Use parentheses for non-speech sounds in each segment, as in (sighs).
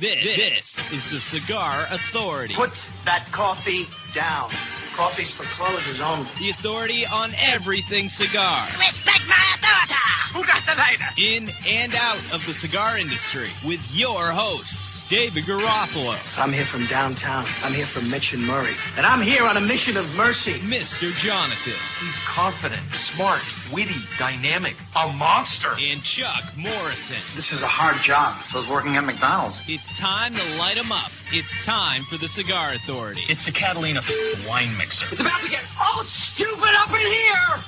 This, this is the Cigar Authority. Put that coffee down. Coffee's for closers only. The authority on everything cigar. Respect my authority! Who got the lighter? In and out of the cigar industry with your hosts, David Garofalo, I'm here from downtown. I'm here from Mitch and Murray. And I'm here on a mission of mercy. Mr. Jonathan, He's confident, smart, witty, dynamic, a monster. and Chuck Morrison. This is a hard job. So is working at McDonald's. It's time to light light 'em up. It's time for the Cigar Authority. It's the Catalina wine mixer. It's about to get all stupid up in here!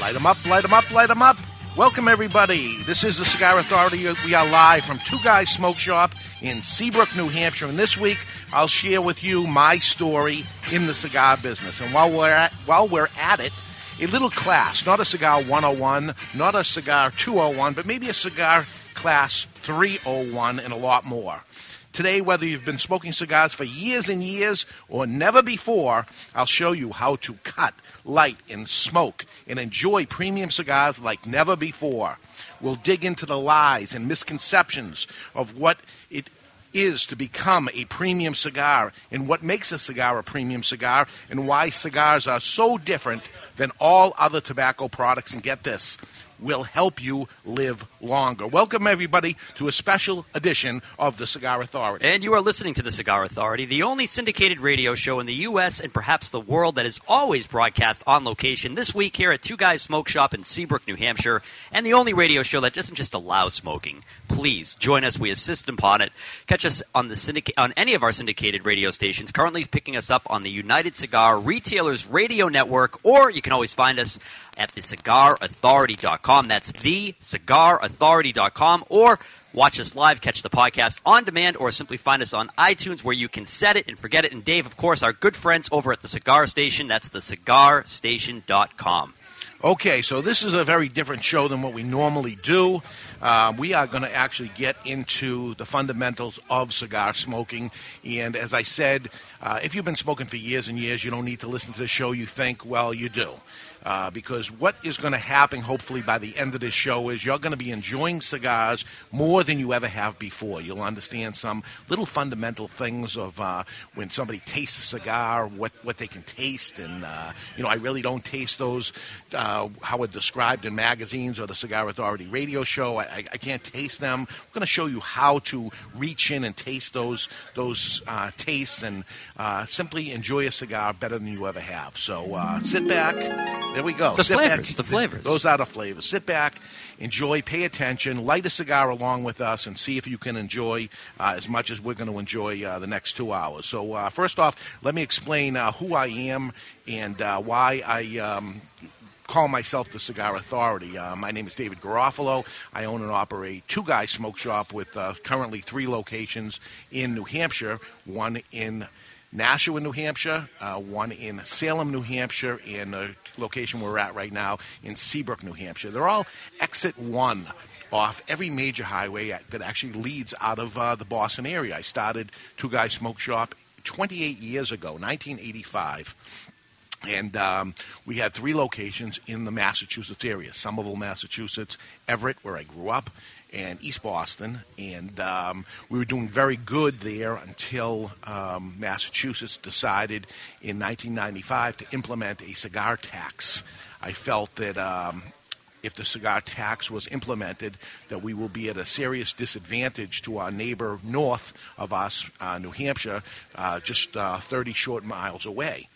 Light Light 'em up, light light 'em up, light light 'em up. Welcome, everybody. This is the Cigar Authority. We are live from Two Guys Smoke Shop in Seabrook, New Hampshire. And this week, I'll share with you my story in the cigar business. And while we're at, while we're at it, a little class, not a cigar 101, not a cigar 201, but maybe a cigar class 301 and a lot more. Today, whether you've been smoking cigars for years and years or never before, I'll show you how to cut, light, and smoke and enjoy premium cigars like never before. We'll dig into the lies and misconceptions of what it is to become a premium cigar and what makes a cigar a premium cigar and why cigars are so different than all other tobacco products. And get this, will help you live longer. Welcome, everybody, to a special edition of the Cigar Authority. And you are listening to the Cigar Authority, the only syndicated radio show in the U.S. and perhaps the world that is always broadcast on location. This week here at Two Guys Smoke Shop in Seabrook, New Hampshire, and the only radio show that doesn't just allow smoking. Please join us. We assist upon it. Catch us on the syndic- on any of our syndicated radio stations. Currently picking us up on the United Cigar Retailers Radio Network, or you can always find us at thecigarauthority.com. That's thecigarauthority.com, or watch us live, catch the podcast on demand, or simply find us on iTunes where you can set it and forget it. And Dave, of course, our good friends over at the Cigar Station. That's thecigarstation.com. Okay, so this is a very different show than what we normally do. Uh, we are going to actually get into the fundamentals of cigar smoking. And as I said, uh, if you've been smoking for years and years, you don't need to listen to the show. You think, well, you do. Uh, because what is going to happen, hopefully, by the end of this show is you're going to be enjoying cigars more than you ever have before. You'll understand some little fundamental things of uh, when somebody tastes a cigar, what, what they can taste. And, uh, you know, I really don't taste those, uh, how it's described in magazines or the Cigar Authority radio show. I, I, I can't taste them. We're going to show you how to reach in and taste those, those uh, tastes and uh, simply enjoy a cigar better than you ever have. So sit back. There we go. The Sit flavors, the flavors. Those are the flavors. Sit back, enjoy, pay attention, light a cigar along with us, and see if you can enjoy uh, as much as we're going to enjoy uh, the next two hours. So, uh, first off, let me explain uh, who I am and uh, why I. Um, Call myself the Cigar Authority. Uh, my name is David Garofalo. I own and operate two guys smoke shop with uh, currently three locations in New Hampshire. One in Nashua, New Hampshire, uh, one in Salem, New Hampshire, and the location we're at right now in Seabrook, New Hampshire. They're all exit one off every major highway that actually leads out of uh, the Boston area. I started Two Guys Smoke Shop 28 years ago, 1985. And um, we had three locations in the Massachusetts area Somerville, Massachusetts, Everett, where I grew up, and East Boston. And um, we were doing very good there until um, Massachusetts decided in 1995 to implement a cigar tax. I felt that um, if the cigar tax was implemented, that we will be at a serious disadvantage to our neighbor north of us, uh, New Hampshire, uh, just uh, 30 short miles away.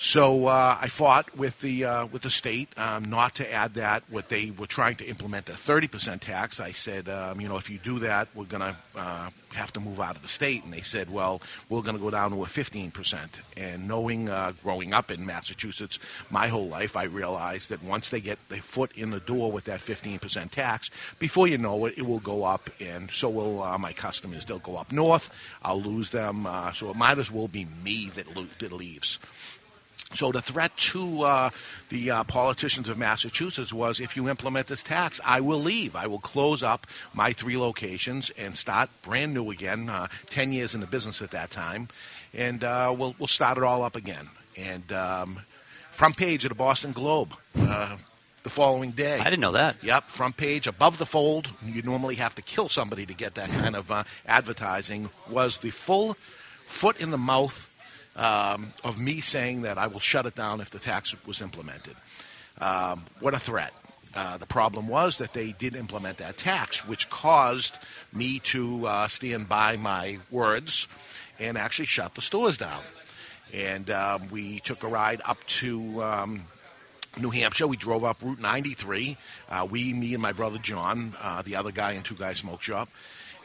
So uh, I fought with the uh, with the state um, not to add that. What they were trying to implement a 30% tax. I said, um, you know, if you do that, we're going to uh, have to move out of the state. And they said, well, we're going to go down to a 15%. And knowing, uh, growing up in Massachusetts, my whole life, I realized that once they get their foot in the door with that 15% tax, before you know it, it will go up, and so will uh, my customers. They'll go up north. I'll lose them. Uh, so it might as well be me that, lo- that leaves. So the threat to uh, the uh, politicians of Massachusetts was, if you implement this tax, I will leave. I will close up my three locations and start brand new again. Uh, Ten years in the business at that time, and uh, we'll we'll start it all up again. And um, front page of the Boston Globe. Uh, the following day. I didn't know that. Yep, front page above the fold. You normally have to kill somebody to get that kind of uh, advertising. Was the full foot in the mouth um, of me saying that I will shut it down if the tax was implemented. Um, what a threat. Uh, the problem was that they did implement that tax, which caused me to uh, stand by my words and actually shut the stores down. And um, we took a ride up to um, New Hampshire. We drove up Route 93. Uh, we, me, and my brother John, uh, the other guy in Two Guys Smoke Shop.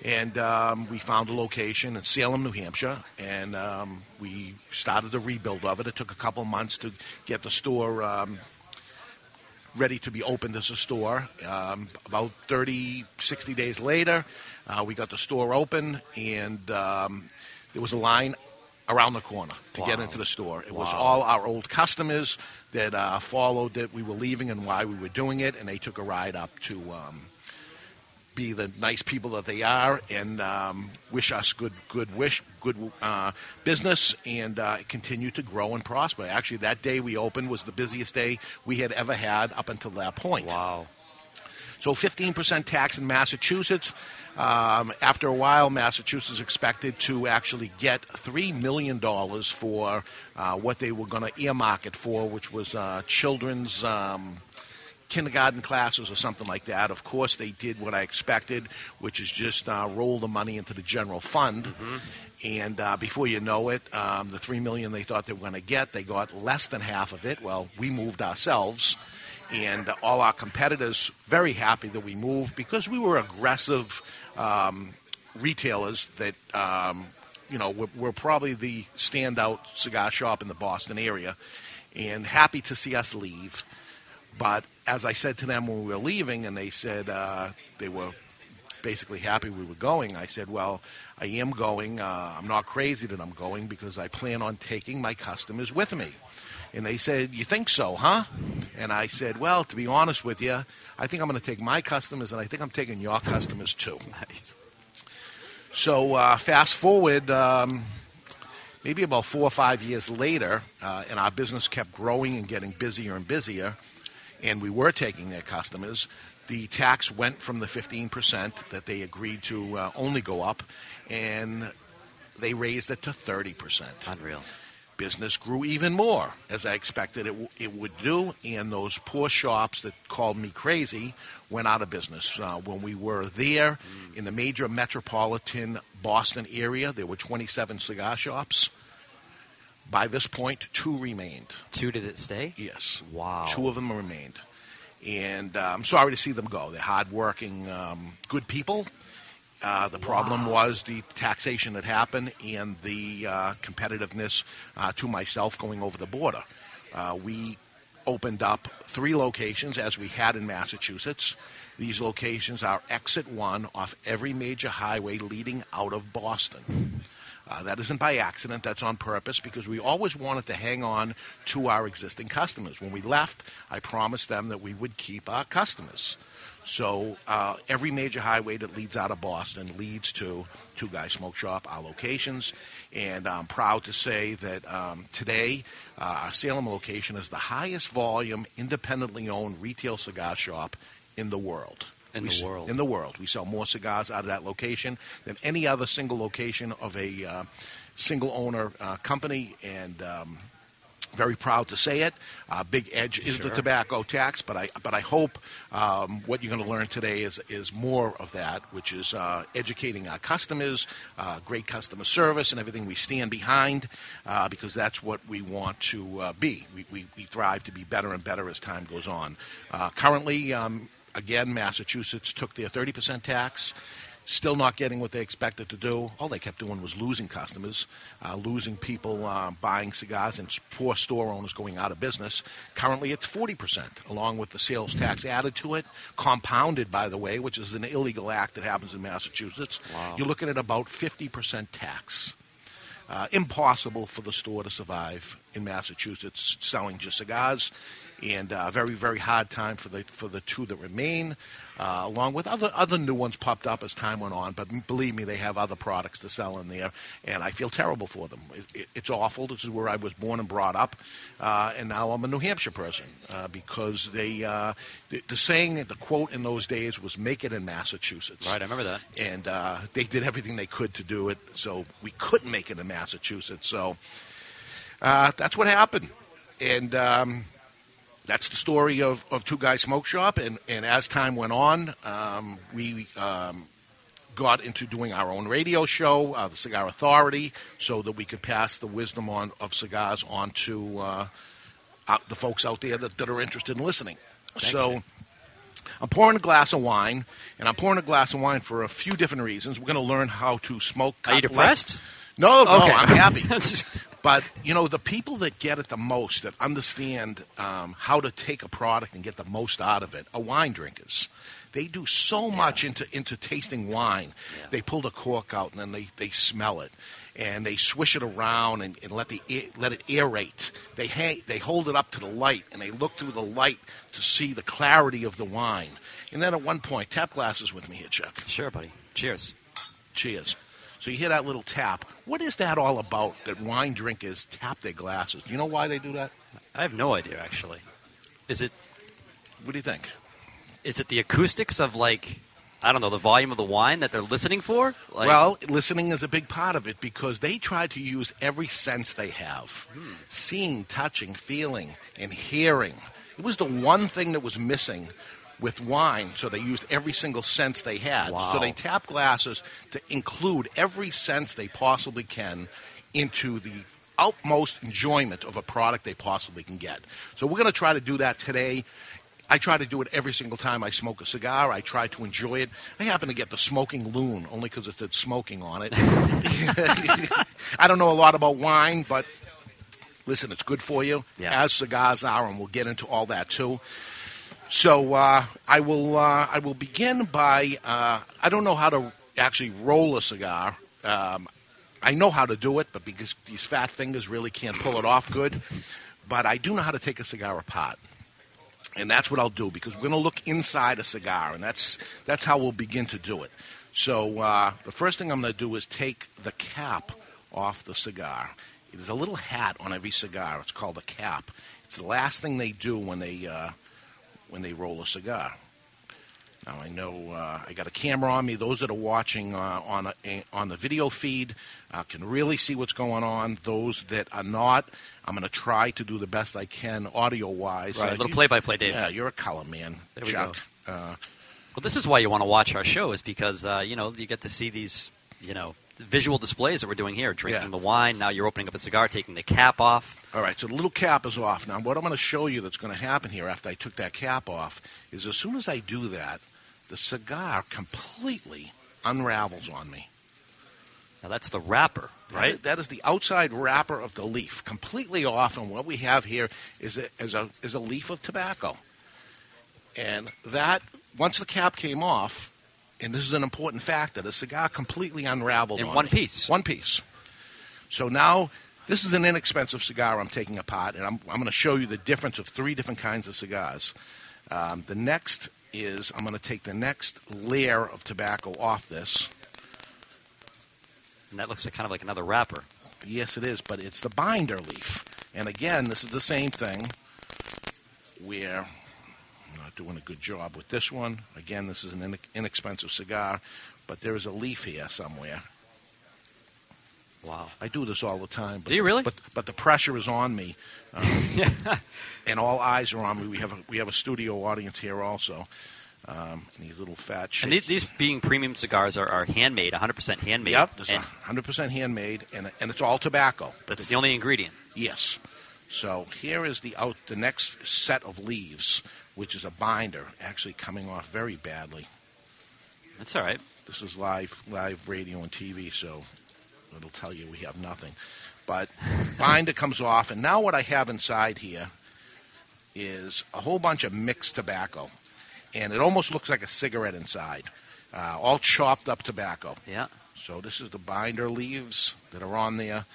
And um, we found a location in Salem, New Hampshire, and um, we started the rebuild of it. It took a couple months to get the store um, ready to be opened as a store. Um, about 30, 60 days later, uh, we got the store open, and um, there was a line around the corner to get into the store. It was all our old customers that uh, followed that we were leaving and why we were doing it, and they took a ride up to um, be the nice people that they are and um, wish us good, good wish, good uh, business, and uh, continue to grow and prosper. Actually, that day we opened was the busiest day we had ever had up until that point. Wow. So 15% tax in Massachusetts. Um, after a while, Massachusetts expected to actually get $3 million for uh, what they were going to earmark it for, which was uh, children's um, kindergarten classes or something like that. Of course, they did what I expected, which is just uh, roll the money into the general fund. And uh, before you know it, um, the three million they thought they were going to get, they got less than half of it. Well, we moved ourselves, and uh, all our competitors very happy that we moved because we were aggressive um, retailers that. Um, you know, we're, we're probably the standout cigar shop in the Boston area, and happy to see us leave. But as I said to them when we were leaving, and they said uh, they were basically happy we were going, I said, Well, I am going. Uh, I'm not crazy that I'm going because I plan on taking my customers with me. And they said, You think so, huh? And I said, Well, to be honest with you, I think I'm going to take my customers and I think I'm taking your customers too. Nice. So uh, fast forward, um, maybe about four or five years later, uh, and our business kept growing and getting busier and busier, and we were taking their customers. The tax went from the 15% that they agreed to uh, only go up, and they raised it to 30% Unreal. business grew even more, as I expected it, w- it would do. And those poor shops that called me crazy went out of business. Uh, when we were there in the major metropolitan Boston area, there were 27 cigar shops. By this point, two remained. Two did it stay? Yes. Wow. Two of them remained. And uh, I'm sorry to see them go. They're hardworking, um, good people. Uh, the problem was the taxation that happened and the uh, competitiveness uh, to myself going over the border. Uh, we opened up three locations as we had in Massachusetts. These locations are exit one off every major highway leading out of Boston. Uh, that isn't by accident, that's on purpose because we always wanted to hang on to our existing customers. When we left, I promised them that we would keep our customers. So uh, every major highway that leads out of Boston leads to Two Guys Smoke Shop, our locations. And I'm proud to say that um, today uh, our Salem location is the highest volume, independently owned retail cigar shop in the world. In We the world. In the world. We sell more cigars out of that location than any other single location of a uh, single owner uh, company. And um, very proud to say it. Uh, big edge is the tobacco tax, but I but I hope um, what you're going to learn today is is more of that, which is uh, educating our customers, uh, great customer service, and everything we stand behind, uh, because that's what we want to uh, be. We, we we thrive to be better and better as time goes on. Uh, currently, um, again, Massachusetts took their 30% tax. Still not getting what they expected to do. All they kept doing was losing customers, uh, losing people uh, buying cigars, and poor store owners going out of business. Currently, it's 40%, along with the sales tax added to it, compounded, by the way, which is an illegal act that happens in Massachusetts. You're looking at about 50% tax. Uh, impossible for the store to survive in Massachusetts selling just cigars, and a very very hard time for the for the two that remain, uh, along with other other new ones popped up as time went on. But believe me, they have other products to sell in there, and I feel terrible for them. It, it, it's awful. This is where I was born and brought up, uh, and now I'm a New Hampshire person uh, because they uh, the, the saying the quote in those days was "Make it in Massachusetts." Right, I remember that. and uh, they did everything they could to do it. So we couldn't make it in Massachusetts. So uh, that's what happened, and um, that's the story of, of Two Guys Smoke Shop. And, and as time went on, um, we um, got into doing our own radio show, uh, the Cigar Authority, so that we could pass the wisdom on of cigars on to uh, out, the folks out there that, that are interested in listening. so. I'm pouring a glass of wine, and I'm pouring a glass of wine for a few different reasons. We're going to learn how to smoke. Are you depressed? No, no, Okay. I'm happy. (laughs) (laughs) but you know, the people that get it the most, that understand um, how to take a product and get the most out of it, are wine drinkers. They do so much into into tasting wine. Yeah. They pull the cork out and then they, they smell it, and they swish it around and, and let the air- let it aerate. They hang, they hold it up to the light and they look through the light to see the clarity of the wine. And then at one point, tap glasses with me here, Chuck. Sure, buddy. Cheers. Cheers. So you hear that little tap. What is that all about that wine drinkers tap their glasses? Do you know why they do that? I have no idea, actually. Is it What do you think? is it the acoustics of like I don't know the volume of the wine that they're listening for? Like, well, listening is a big part of it because they try to use every sense they have hmm. seeing, touching, feeling, and hearing. It was the one thing that was missing with wine, so they used every single sense they had. Wow. So they tap glasses to include every sense they possibly can into the utmost enjoyment of a product they possibly can get. So we're going to try to do that today. I try to do it every single time I smoke a cigar. I try to enjoy it. I happen to get the smoking loon only because it said smoking on it. (laughs) I don't know a lot about wine, but listen, it's good for you, Yeah. as cigars are, and we'll get into all that too. So uh, I will. Uh, I will begin by. Uh, I don't know how to actually roll a cigar. Um, I know how to do it, but because these fat fingers really can't pull it off good. But I do know how to take a cigar apart. And that's what I'll do because we're going to look inside a cigar, and that's that's how we'll begin to do it. So uh, the first thing I'm going to do is take the cap off the cigar. There's a little hat on every cigar. It's called a cap. It's the last thing they do when they uh, when they roll a cigar. Now I know uh, I got a camera on me. Those that are watching uh, on a, a, on the video feed uh, can really see what's going on. Those that are not, I'm going to try to do the best I can audio wise. Right, a little play-by-play, Dave. Yeah, you're a color man, There we Chuck. Uh, Well, this is why you want to watch our show, is because uh, you know you get to see these, you know, visual displays that we're doing here. Drinking Yeah. the wine. Now you're opening up a cigar, taking the cap off. All right, so the little cap is off. Now, what I'm going to show you that's going to happen here after I took that cap off is as soon as I do that, the cigar completely unravels on me. Now that's the wrapper, right? That- is the outside wrapper of the leaf, completely off. And what we have here is a, is a, is a leaf of tobacco. And that, once the cap came off, and this is an important factor, the cigar completely unraveled In on one me. piece. One piece. So now, this is an inexpensive cigar I'm taking apart, and I'm, I'm going to show you the difference of three different kinds of cigars. Um, the next is I'm going to take the next layer of tobacco off this. And that looks like kind of like another wrapper. Yes, it is, but it's the binder leaf. And again, this is the same thing where doing a good job with this one. Again, this is an inex- inexpensive cigar, but there is a leaf here somewhere. Wow. I do this all the time. But Do you really? But, but the pressure is on me, um, (laughs) and all eyes are on me. We have a, we have a studio audience here also. Um, these little fat And these, being premium cigars are, are handmade, 100% handmade. Yep, this is and 100% handmade, and, and it's all tobacco. But it's the only ingredient. Yes. So here is the out the next set of leaves, which is a binder, actually coming off very badly. That's all right. This is live live radio and TV, so it'll tell you we have nothing. But binder comes off, and now what I have inside here is a whole bunch of mixed tobacco, and it almost looks like a cigarette inside, uh, all chopped up tobacco. Yeah. So this is the binder leaves that are on there,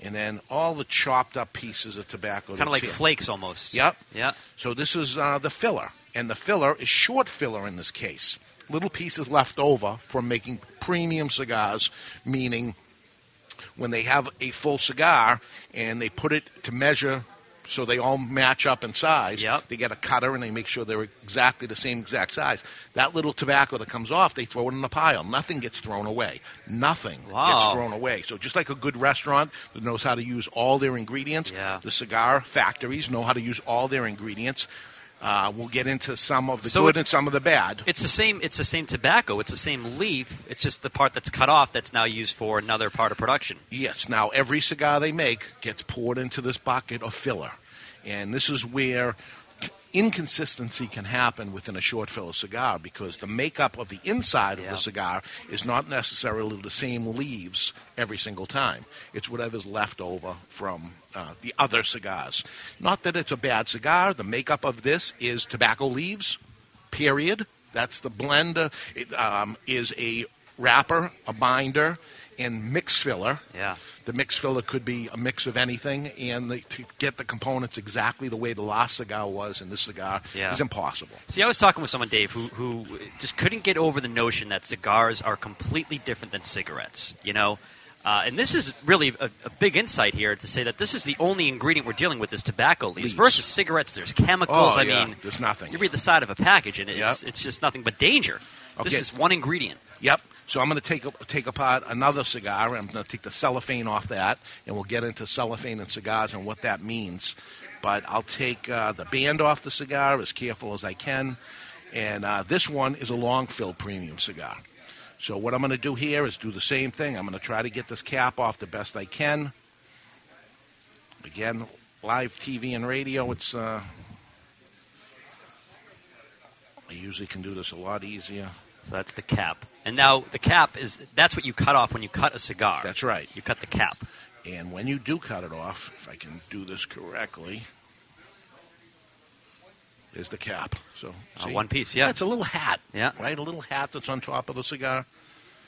and then all the chopped up pieces of tobacco. Kind of like here. flakes almost. Yep. Yeah. So this is uh, the filler, and the filler is short filler in this case. Little pieces left over from making premium cigars, meaning when they have a full cigar and they put it to measure so they all match up in size. Yep. They get a cutter and they make sure they're exactly the same exact size. That little tobacco that comes off, they throw it in the pile. Nothing gets thrown away. Nothing Wow. gets thrown away. So just like a good restaurant that knows how to use all their ingredients, Yeah. the cigar factories know how to use all their ingredients. Uh, we'll get into some of the So good and some of the bad. It's the same. It's the same tobacco. It's the same leaf. It's just the part that's cut off that's now used for another part of production. Yes. Now, every cigar they make gets poured into this bucket of filler. And this is where inconsistency can happen within a short filler cigar because the makeup of the inside of the cigar is not necessarily the same leaves every single time. It's whatever's left over from uh, the other cigars. Not that it's a bad cigar. The makeup of this is tobacco leaves, period. That's the blend. It um, is a wrapper, a binder, and mix filler. Yeah. The mix filler could be a mix of anything, and the, to get the components exactly the way the last cigar was in this cigar Yeah. is impossible. See, I was talking with someone, Dave, who who just couldn't get over the notion that cigars are completely different than cigarettes. You know. Uh, and this is really a, a big insight here to say that this is the only ingredient we're dealing with is tobacco leaves. Leaves. Versus cigarettes, there's chemicals. Oh, I yeah. mean, There's nothing. You read the side of a package, and it's Yep. it's just nothing but danger. This is one ingredient. Yep. So I'm going to take take apart another cigar. I'm going to take the cellophane off that, and we'll get into cellophane and cigars and what that means. But I'll take uh, the band off the cigar as careful as I can. And uh, this one is a long fill premium cigar. So what I'm going to do here is do the same thing. I'm going to try to get this cap off the best I can. Again, live TV and radio. It's uh, I usually can do this a lot easier. So that's the cap. And now the cap is that's what you cut off when you cut a cigar. That's right. You cut the cap. And when you do cut it off, if I can do this correctly, is the cap. So Uh, one piece, yeah. it's a little hat. Yeah. right, a little hat that's on top of the cigar.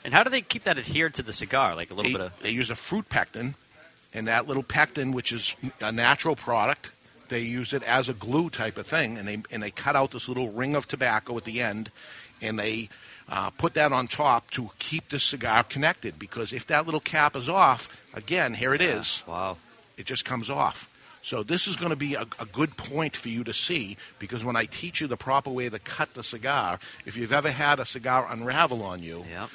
And how do they keep that adhered to the cigar? Like a little They, bit of they use a fruit pectin, and that little pectin, which is a natural product, they use it as a glue type of thing, and they and they cut out this little ring of tobacco at the end, and they uh, put that on top to keep the cigar connected. Because if that little cap is off, again, here it is. wow. it just comes off. So this is going to be a, a good point for you to see because when I teach you the proper way to cut the cigar, if you've ever had a cigar unravel on you, Yeah.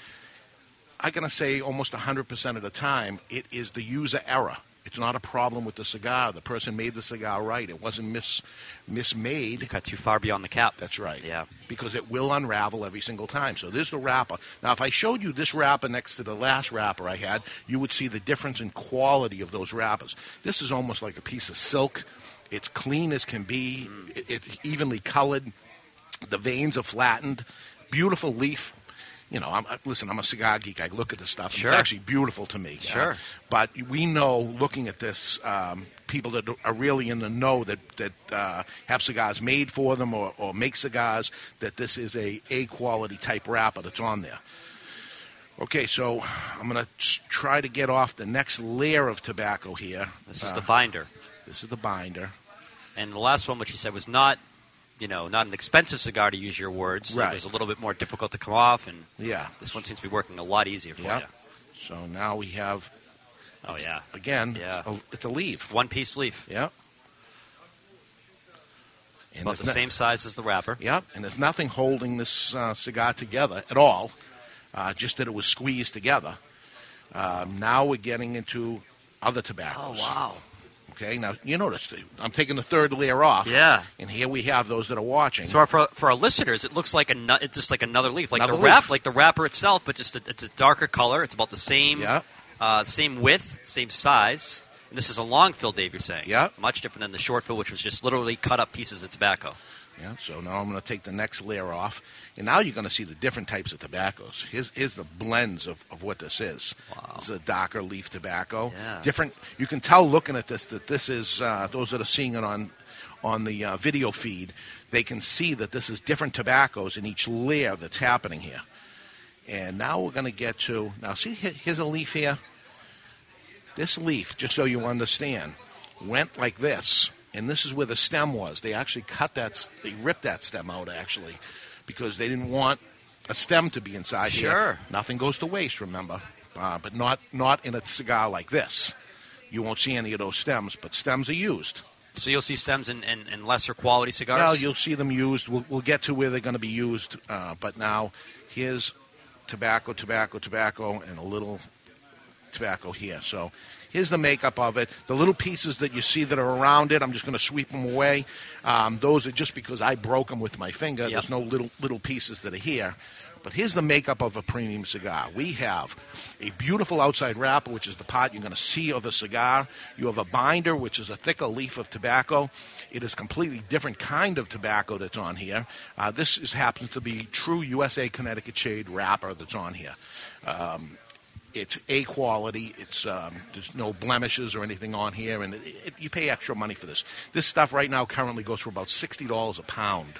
I'm going to say almost 100% of the time it is the user error. It's not a problem with the cigar. The person made the cigar right. It wasn't mis mismade. Cut too far beyond the cap. That's right. Yeah. Because it will unravel every single time. So there's the wrapper. Now, if I showed you this wrapper next to the last wrapper I had, you would see the difference in quality of those wrappers. This is almost like a piece of silk. It's clean as can be. It, it's evenly colored. The veins are flattened. Beautiful leaf. You know, I'm, listen, I'm a cigar geek. I look at this stuff. Sure. It's actually beautiful to me. Sure. Uh, but we know, looking at this, um, people that are really in the know that that uh, have cigars made for them or, or make cigars, that this is a A quality type wrapper that's on there. Okay, so I'm going to try to get off the next layer of tobacco here. This is Uh, the binder. this is the binder. And the last one, which you said was not, you know, not an expensive cigar to use your words. Right. It was a little bit more difficult to come off, and Yeah. this one seems to be working a lot easier for Yep. you. So now we have Oh yeah, again. Yeah. It's, a, it's a leaf. one piece leaf, Yep. And about the no- same size as the wrapper. Yep, and there's nothing holding this uh, cigar together at all, uh, just that it was squeezed together. Um, now we're getting into other tobaccos. Okay, now you notice the, I'm taking the third layer off. Yeah. And here we have those that are watching. So our, for for our listeners, it looks like a nu- it's just like another leaf, like Another the wrap, like the wrapper itself, but just a, it's a darker color. It's about the same, Yeah. uh, same width, same size. And this is a long fill, Dave. You're saying, Yeah. much different than the short fill, which was just literally cut up pieces of tobacco. Yeah, so now I'm going to take the next layer off, and now you're going to see the different types of tobaccos. Here's, here's the blends of, of what this is. Wow. This is a darker leaf tobacco. Yeah. Different. You can tell looking at this that this is uh, those that are seeing it on on the uh, video feed. They can see that this is different tobaccos in each layer that's happening here. And now we're going to get to now. See, here's a leaf here. This leaf, just so you understand, went like this, and this is where the stem was. They actually cut that, they ripped that stem out actually, because they didn't want a stem to be inside here. Sure. Nothing goes to waste, remember, uh, but not not in a cigar like this. You won't see any of those stems, but stems are used. So you'll see stems in, in, in lesser quality cigars. Well, you'll see them used. We'll, we'll get to where they're going to be used, uh, but now here's tobacco, tobacco, tobacco, and a little tobacco here. So here's the makeup of it. The little pieces that you see that are around it, I'm just going to sweep them away. Um, those are just because I broke them with my finger. Yep. There's no little little pieces that are here. But here's the makeup of a premium cigar. We have a beautiful outside wrapper, which is the part you're going to see of a cigar. You have a binder, which is a thicker leaf of tobacco. It is completely different kind of tobacco that's on here. Uh, this is, happens to be true USA Connecticut shade wrapper that's on here. Um, it's A quality. It's um, there's no blemishes or anything on here, and it, it, you pay extra money for this. This stuff right now currently goes for about sixty dollars a pound.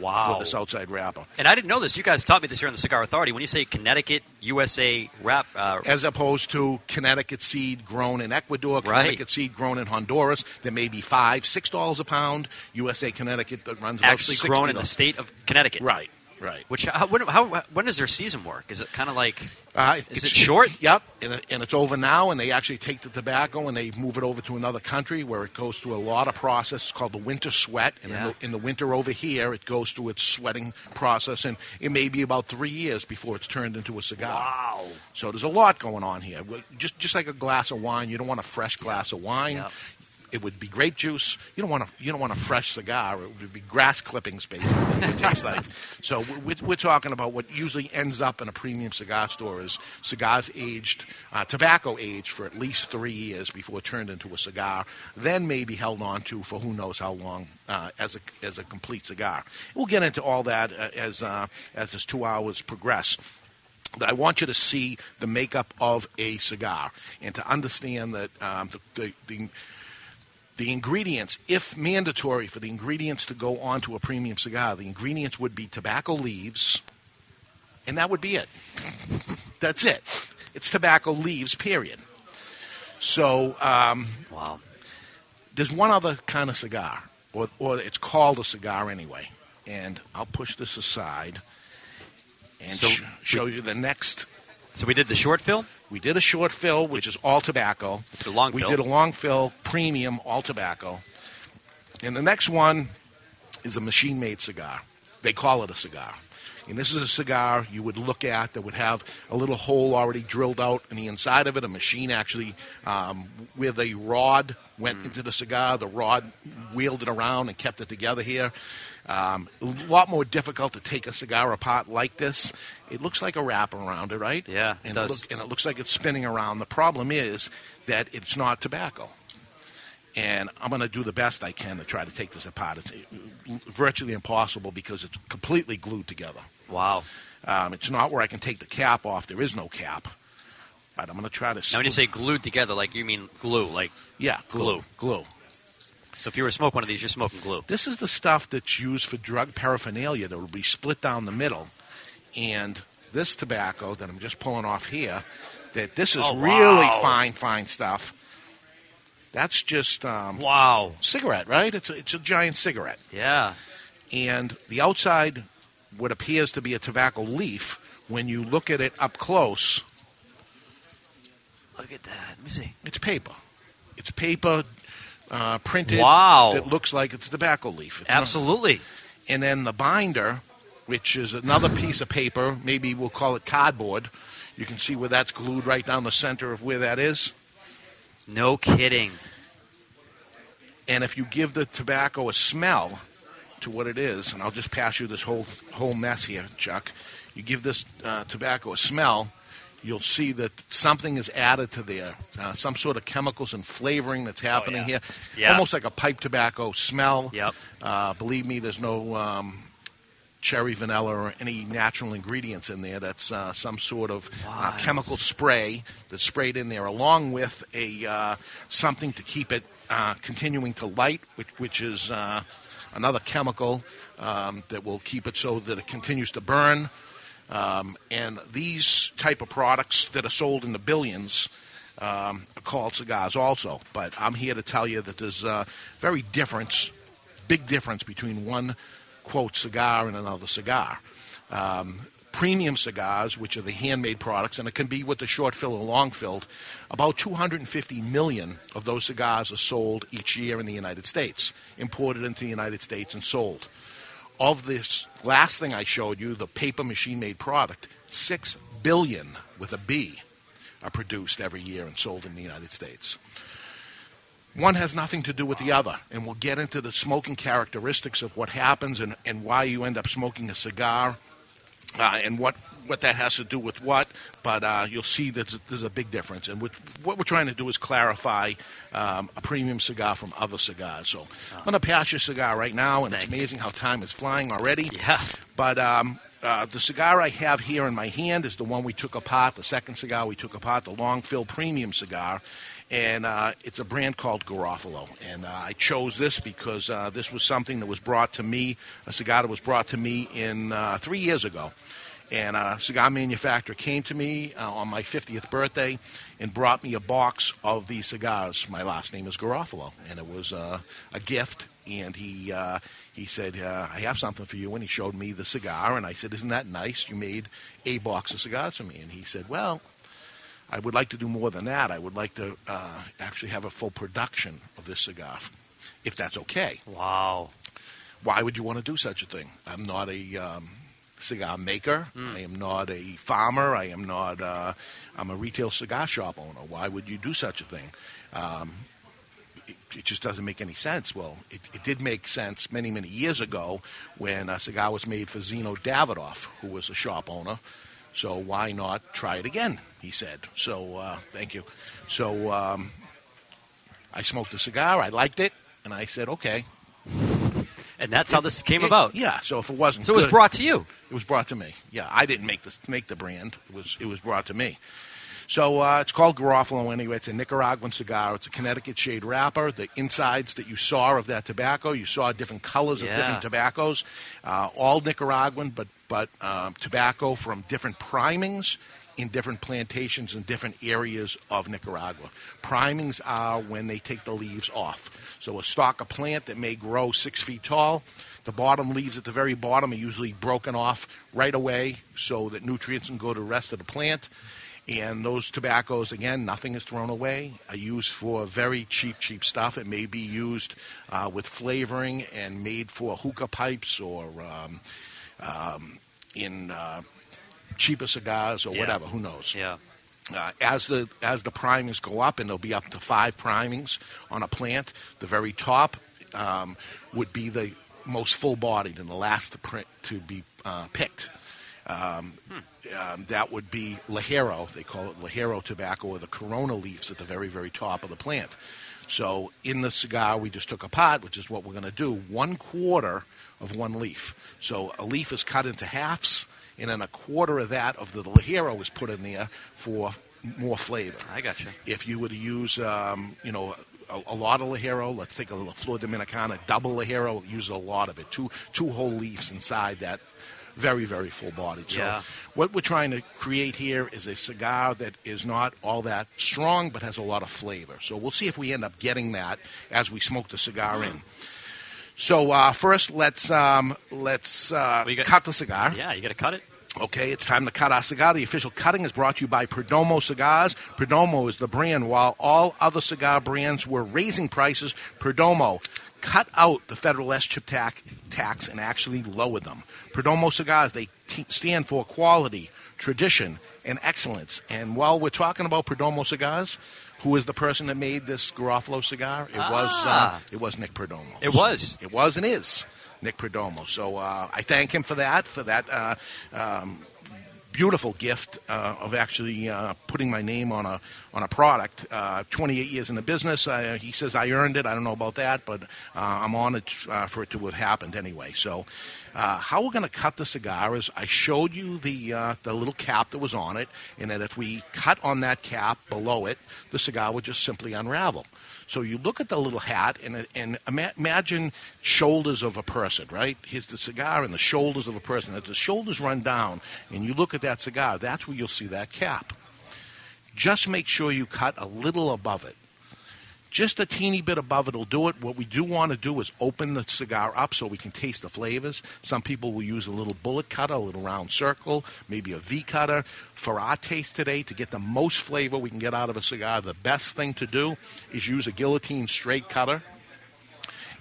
Wow. For this outside wrapper, And I didn't know this. You guys taught me this here on the Cigar Authority. When you say Connecticut, USA, wrap, uh, as opposed to Connecticut seed grown in Ecuador, Right. Connecticut seed grown in Honduras, there may be five, six dollars a pound. USA Connecticut that runs about actually $60. grown in the state of Connecticut. Right, right. Which how, when, how, when does their season work? Is it kind of like Uh, Is it short? Yep, and, it, and it's over now, and they actually take the tobacco and they move it over to another country where it goes through a lot of process. It's called the winter sweat, and Yeah. in, the, in the winter over here, it goes through its sweating process, and it may be about three years before it's turned into a cigar. wow? So there's a lot going on here. Just just like a glass of wine, you don't want a fresh glass of wine. Yep. It would be grape juice. You don't want a you don't want a fresh cigar. It would be grass clippings, basically. It tastes (laughs) like. So we're, we're talking about what usually ends up in a premium cigar store is cigars aged, uh, tobacco aged for at least three years before turned into a cigar, then maybe held on to for who knows how long uh, as a as a complete cigar. We'll get into all that uh, as uh, as this two hours progress. But I want you to see the makeup of a cigar and to understand that um, the, the, the the ingredients, if mandatory for the ingredients to go onto a premium cigar, the ingredients would be tobacco leaves, and that would be it. (laughs) That's it. It's tobacco leaves, period. So um, Wow. there's one other kind of cigar, or, or it's called a cigar anyway. And I'll push this aside and So sh- show you the next So we did the short fill. We did a short fill, which is all tobacco. a long we fill. did a long fill, premium, all tobacco. And the next one is a machine made cigar. They call it a cigar. And this is a cigar you would look at that would have a little hole already drilled out in the inside of it. A machine actually, um, where the rod went Hmm. into the cigar, the rod wheeled it around and kept it together here. Um, a lot more difficult to take a cigar apart like this. It looks like a wrap around it, right? Yeah, it and does. look- and it looks like it's spinning around. The problem is that it's not tobacco. And I'm going to do the best I can to try to take this apart. It's uh, virtually impossible because it's completely glued together. Wow. Um, it's not where I can take the cap off. There is no cap. But I'm going to try to. Now when you say glued together, like you mean glue, like yeah, glue, glue. glue. So if you were to smoke one of these, you're smoking glue. This is the stuff that's used for drug paraphernalia that will be split down the middle. And this tobacco that I'm just pulling off here, that this is Oh, really wow. fine, fine stuff. That's just um, Wow. cigarette, right? It's a, it's a giant cigarette. Yeah. And the outside, what appears to be a tobacco leaf, when you look at it up close, Look at that. Let me see. it's paper. It's paper uh, printed Wow. that looks like it's tobacco leaf. It's not- Absolutely. and then the binder, which is another piece of paper, maybe we'll call it cardboard. You can see where that's glued right down the center of where that is. No kidding. And if you give the tobacco a smell to what it is, and I'll just pass you this whole whole mess here, Chuck. You give this uh, tobacco a smell, you'll see that something is added to there, uh, some sort of chemicals and flavoring that's happening yeah. here, Yeah. almost like a pipe tobacco smell. Yep. Uh, believe me, there's no um, cherry vanilla or any natural ingredients in there. That's uh, some sort of uh, chemical spray that's sprayed in there, along with a uh, something to keep it uh, continuing to light, which, which is uh, another chemical um, that will keep it so that it continues to burn. Um, and these type of products that are sold in the billions, um, are called cigars also. But I'm here to tell you that there's a very difference, big difference between one quote cigar and another cigar. Um, premium cigars, which are the handmade products, and it can be with the short fill or long filled. About 250 million of those cigars are sold each year in the United States, imported into the United States and sold. Of this last thing I showed you, the paper machine made product, 6 billion with a B are produced every year and sold in the United States. One has nothing to do with the other, and we'll get into the smoking characteristics of what happens and, and why you end up smoking a cigar uh, and what, what that has to do with what, but uh, you'll see that there's, a big difference. And what, what we're trying to do is clarify um, a premium cigar from other cigars. So I'm going to pass you a cigar right now, and Thank it's you. amazing how time is flying already. Yeah. But um, uh, the cigar I have here in my hand is the one we took apart, the second cigar we took apart, the Long Fill Premium cigar. And uh, it's a brand called Garofalo. And uh, I chose this because uh, this was something that was brought to me, a cigar that was brought to me in uh, three years ago. And a cigar manufacturer came to me uh, on my 50th birthday and brought me a box of these cigars. My last name is Garofalo, and it was uh, a gift. And he uh, he said, uh, "I have something for you." And he showed me the cigar, and I said, "Isn't that nice? You made a box of cigars for me." And he said, "Well." I would like to do more than that. I would like to uh, actually have a full production of this cigar, if that's okay Wow. why would you want to do such a thing? I'm not a um, cigar maker. I am not a farmer. I am not. Uh, I'm a retail cigar shop owner. Why would you do such a thing? Um, it, it just doesn't make any sense. Well, it, it did make sense many, many years ago when a cigar was made for Zino Davidoff, who was a shop owner. So why not try it again? He said. So uh, thank you. So um, I smoked a cigar. I liked it, and I said, okay. And that's how this came It- about. Yeah. So if it wasn't, So it was good- brought to you. It was brought to me. Yeah, I didn't make this make the brand. It was it was brought to me. So uh, it's called Garofalo anyway. It's a Nicaraguan cigar. It's a Connecticut shade wrapper. The insides that you saw of that tobacco, you saw different colors Yeah. of different tobaccos, uh, all Nicaraguan, but but um, tobacco from different primings in different plantations in different areas of Nicaragua. Primings are when they take the leaves off. So a stalk of plant that may grow six feet tall, the bottom leaves at the very bottom are usually broken off right away so that nutrients can go to the rest of the plant. And those tobaccos, again, nothing is thrown away, are used for very cheap, cheap stuff. It may be used uh, with flavoring and made for hookah pipes or um, um, in uh, cheaper cigars or Yeah. whatever. Who knows? Yeah. Uh, as the as the primings go up, and there'll be up to five primings on a plant. The very top um, would be the most full-bodied and the last to print to be uh, picked. Um, um, that would be Ligero. They call it Ligero tobacco, or the Corona leaves at the very very top of the plant. So in the cigar we just took apart, which is what we're going to do, one quarter of one leaf. So a leaf is cut into halves, and then a quarter of that of the Ligero is put in there for more flavor. I gotcha. If you were to use, um, you know, a, a lot of Ligero, let's take a La Flor Dominicana, double Ligero, use a lot of it. Two two whole leaves inside that. Very, very full bodied. So, Yeah. what we're trying to create here is a cigar that is not all that strong, but has a lot of flavor. So, we'll see if we end up getting that as we smoke the cigar in. So, uh, first, let's um, let's uh, Well, got- cut the cigar. Yeah, you got to cut it. Okay, it's time to cut our cigar. The official cutting is brought to you by Perdomo Cigars. Perdomo is the brand. While all other cigar brands were raising prices, Perdomo cut out the federal SCHIP tax, tax and actually lowered them. Perdomo Cigars, they t- stand for quality, tradition, and excellence. And while we're talking about Perdomo Cigars, who is the person that made this Garofalo cigar? It was uh, Ah. it was Nick Perdomo. It was. It was and is Nick Perdomo. So uh, I thank him for that, for that uh, um, beautiful gift uh, of actually uh, putting my name on a on a product. Uh, 28 years in the business. Uh, he says I earned it. I don't know about that, but uh, I'm honored uh, for it to have happened anyway. So. How we're going to cut the cigar is I showed you the the little cap that was on it, and that if we cut on that cap below it, the cigar would just simply unravel. So you look at the little hat and, and ima- imagine shoulders of a person, right? Here's the cigar and the shoulders of a person. As the shoulders run down and you look at that cigar, that's where you'll see that cap. just make sure you cut a little above it. Just a teeny bit above it will do it. What we do want to do is open the cigar up so we can taste the flavors. Some people will use a little bullet cutter, a little round circle, maybe a V cutter. For our taste today, to get the most flavor we can get out of a cigar, the best thing to do is use a guillotine straight cutter.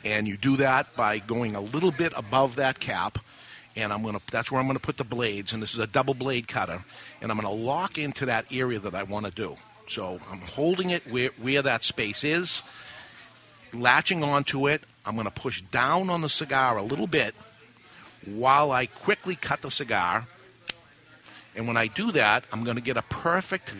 And you do that by going a little bit above that cap and I'm to that's where I'm to put the blades and this is a double blade cutter and I'm to lock into that area that I want to do. So I'm holding it where, where that space is, latching onto it. I'm going to push down on the cigar a little bit while I quickly cut the cigar. And when I do that, I'm going to get a perfect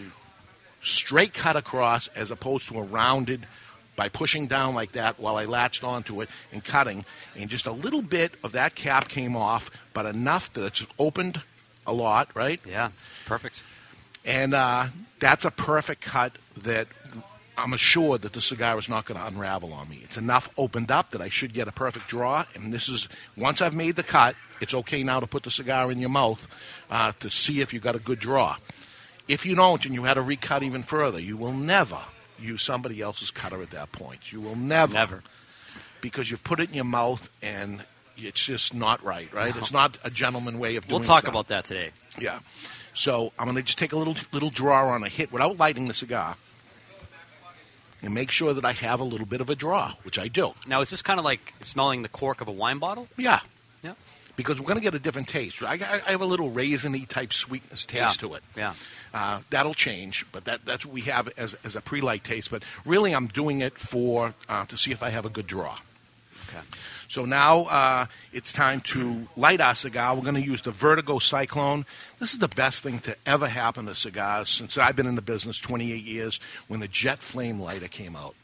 straight cut across as opposed to a rounded by pushing down like that while I latched onto it and cutting. And just a little bit of that cap came off, but enough that it's opened a lot, right? Yeah, perfect. And uh, that's a perfect cut that I'm assured that the cigar is not going to unravel on me. It's enough opened up that I should get a perfect draw. And this is, once I've made the cut, it's okay now to put the cigar in your mouth uh, to see if you got a good draw. If you don't and you had to recut even further, you will never use somebody else's cutter at that point. You will never. Never. Because you've put it in your mouth and it's just not right, right? It's not a gentleman way of doing We'll talk stuff. about that today. Yeah. So I'm going to just take a little little draw on a hit without lighting the cigar, and make sure that I have a little bit of a draw, which I do. Now, is this kind of like smelling the cork of a wine bottle? Yeah. Yeah. Because we're going to get a different taste. I, I, I have a little raisiny type sweetness taste Yeah. to it. Yeah. Uh, that'll change, but that, that's what we have as, as a pre-light taste. But really, I'm doing it for uh, to see if I have a good draw. Okay. So now uh, it's time to light our cigar. We're going to use the Vertigo Cyclone. This is the best thing to ever happen to cigars since I've been in the business 28 years when the Jet Flame lighter came out.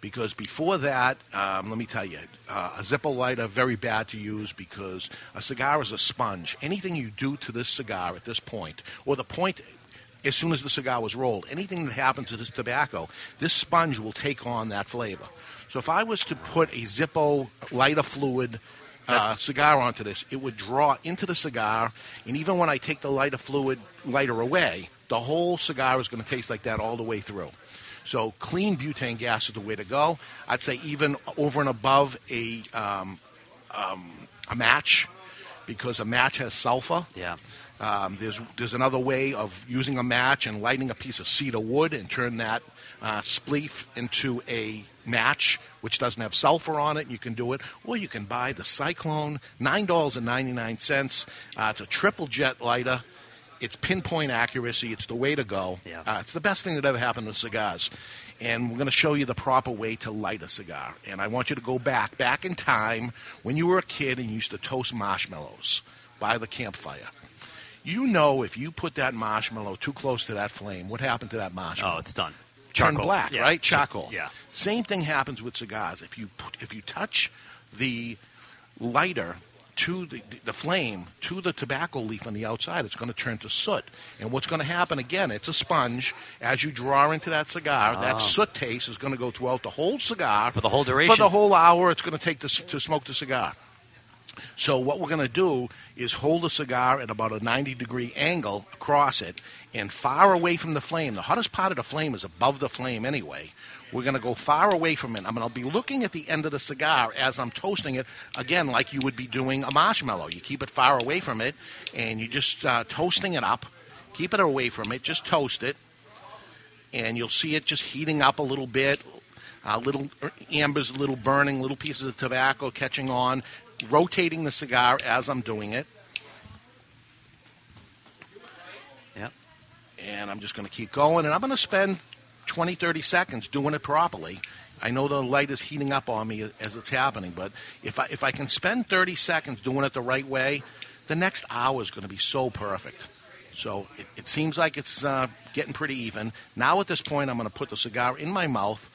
Because before that, um, let me tell you, uh, a Zippo lighter, very bad to use because a cigar is a sponge. Anything you do to this cigar at this point, or the point as soon as the cigar was rolled. Anything that happens to this tobacco, this sponge will take on that flavor. So if I was to put a Zippo lighter fluid uh, cigar onto this, it would draw into the cigar, and even when I take the lighter fluid lighter away, the whole cigar is going to taste like that all the way through. So clean butane gas is the way to go. I'd say even over and above a um, um, a match, because a match has sulfur. Yeah. Um, there's there's another way of using a match and lighting a piece of cedar wood and turn that uh, spleef into a match, which doesn't have sulfur on it. You can do it, or you can buy the Cyclone, nine dollars and ninety nine cents. Uh, it's a triple jet lighter. It's pinpoint accuracy. It's the way to go. Yeah. Uh, it's the best thing that ever happened to cigars. And we're going to show you the proper way to light a cigar. And I want you to go back, back in time when you were a kid and you used to toast marshmallows by the campfire. You know, if you put that marshmallow too close to that flame, what happened to that marshmallow? Oh, it's done. Turn black, Yeah. right? Charcoal. Yeah. Same thing happens with cigars. If you put, if you touch the lighter to the, the flame to the tobacco leaf on the outside, it's going to turn to soot. And what's going to happen again? It's a sponge. As you draw into that cigar, that ah. soot taste is going to go throughout the whole cigar For the whole duration. For the whole hour, it's going to take to, to smoke the cigar. So what we're going to do is hold the cigar at about a 90 degree angle across it and far away from the flame. The hottest part of the flame is above the flame anyway. We're going to go far away from it. I'm going to be looking at the end of the cigar as I'm toasting it, again, like you would be doing a marshmallow. You keep it far away from it and you're just uh, toasting it up. Keep it away from it, just toast it. And you'll see it just heating up a little bit, uh, little ambers, a little burning, little pieces of tobacco catching on, rotating the cigar as I'm doing it. Yeah. And I'm just going to keep going, and I'm going to spend 20, 30 seconds doing it properly. I know the light is heating up on me as it's happening, but if I, if I can spend 30 seconds doing it the right way, the next hour is going to be so perfect. So it, it seems like it's uh, getting pretty even. Now at this point, I'm going to put the cigar in my mouth,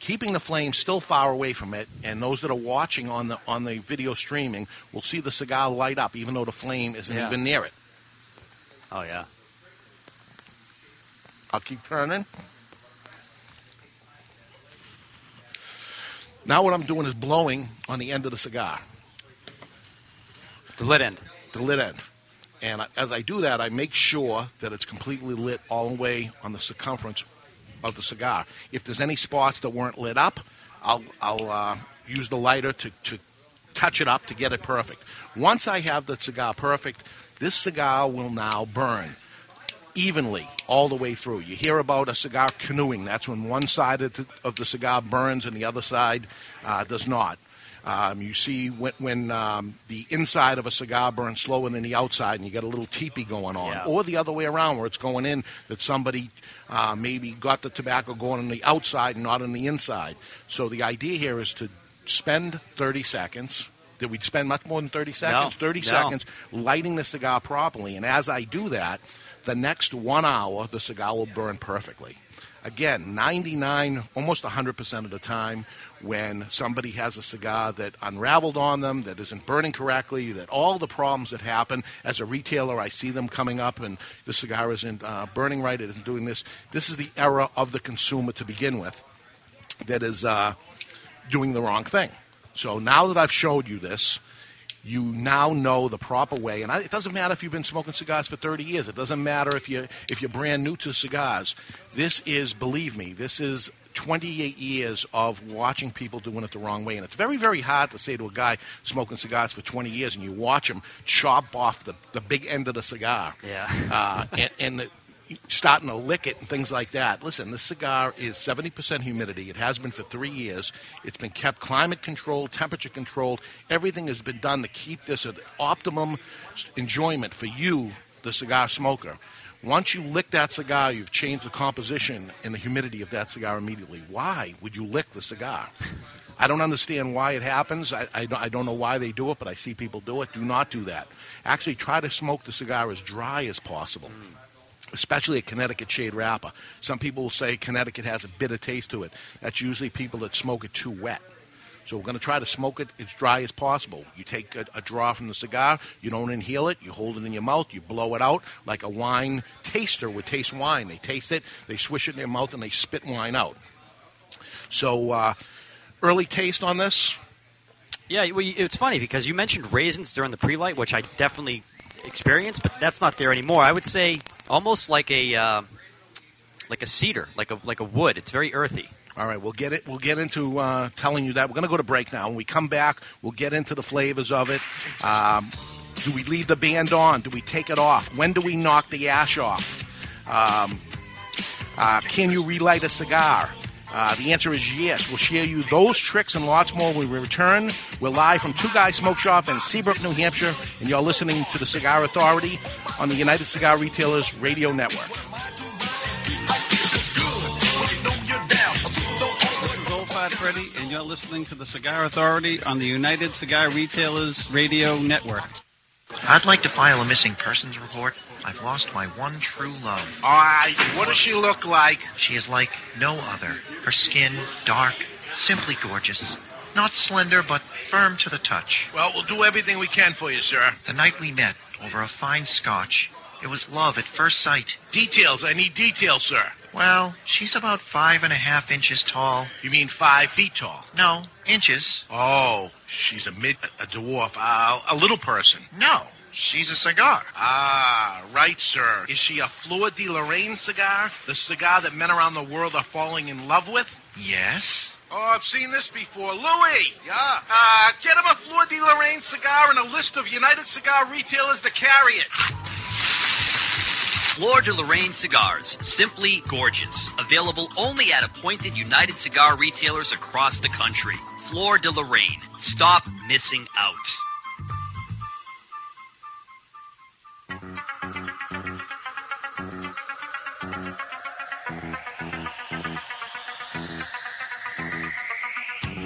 keeping the flame still far away from it. And those that are watching on the on the video streaming will see the cigar light up, even though the flame isn't Yeah. even near it. Oh yeah. I'll keep turning. Now what I'm doing is blowing on the end of the cigar, The lid end. the lid end. And as I do that, I make sure that it's completely lit all the way on the circumference of the cigar. If there's any spots that weren't lit up, I'll, I'll uh, use the lighter to, to touch it up to get it perfect. Once I have the cigar perfect, this cigar will now burn evenly all the way through. You hear about a cigar canoeing. That's when one side of the, of the cigar burns and the other side uh, does not. Um, you see when, when um, the inside of a cigar burns slower than the outside, and you get a little teepee going on, Yeah. or the other way around, where it's going in that somebody uh, maybe got the tobacco going on the outside and not on the inside. So the idea here is to spend 30 seconds. Did we spend much more than 30 seconds? 30 no. seconds lighting the cigar properly. And as I do that, the next one hour, the cigar will burn perfectly. Again, 99, almost 100% of the time, when somebody has a cigar that unraveled on them, that isn't burning correctly, that all the problems that happen, as a retailer, I see them coming up and the cigar isn't uh, burning right, it isn't doing this. This is the error of the consumer to begin with that is uh, doing the wrong thing. So now that I've showed you this, you now know the proper way. And I, it doesn't matter if you've been smoking cigars for 30 years. It doesn't matter if you if you're brand new to cigars. This is, believe me, this is 28 years of watching people doing it the wrong way. And it's very, very hard to say to a guy smoking cigars for 20 years and you watch him chop off the, the big end of the cigar. Yeah. Uh, and and the, starting to lick it and things like that. Listen, this cigar is 70% humidity. It has been for three years. It's been kept climate controlled, temperature controlled. Everything has been done to keep this at optimum enjoyment for you, the cigar smoker. Once you lick that cigar, you've changed the composition and the humidity of that cigar immediately. Why would you lick the cigar? I don't understand why it happens. I, I, I don't know why they do it, but I see people do it. Do not do that. Actually, try to smoke the cigar as dry as possible mm. Especially a Connecticut shade wrapper. Some people will say Connecticut has a bitter taste to it. That's usually people that smoke it too wet. So we're going to try to smoke it as dry as possible. You take a, a draw from the cigar, you don't inhale it, you hold it in your mouth, you blow it out like a wine taster would taste wine. They taste it, they swish it in their mouth, and they spit wine out. So, uh, early taste on this. Yeah, well, it's funny because you mentioned raisins during the pre-light, which I definitely experienced, but that's not there anymore. I would say almost like a uh, like a cedar, like a like a wood. It's very earthy. All right, we'll get it. We'll get into uh, telling you that. We're going to go to break now. When we come back, we'll get into the flavors of it. Um, do we leave the band on? Do we take it off? When do we knock the ash off? Um, uh, can you relight a cigar? Uh, the answer is yes. We'll share you those tricks and lots more when we return. We're live from Two Guys Smoke Shop in Seabrook, New Hampshire, and you're listening to the Cigar Authority on the United Cigar Retailers Radio Network. Freddy, and you're listening to the Cigar Authority on the United Cigar Retailers Radio Network. I'd like to file a missing persons report. I've lost my one true love. All right, what does she look like? She is like no other. Her skin, dark, simply gorgeous. Not slender, but firm to the touch. Well, we'll do everything we can for you, sir. The night we met over a fine scotch, it was love at first sight. Details. I need details, sir. Well, she's about five and a half inches tall. You mean five feet tall? No, inches. Oh, she's a mid, a dwarf, uh, a little person. No, she's a cigar. Ah, right, sir. Is she a Fleur de Lorraine cigar? The cigar that men around the world are falling in love with? Yes? Oh, I've seen this before. Louis! Yeah? Uh, get him a Fleur de Lorraine cigar and a list of United Cigar retailers to carry it. Fleur de Lorraine cigars, simply gorgeous. Available only at appointed United Cigar retailers across the country. Fleur de Lorraine. Stop missing out.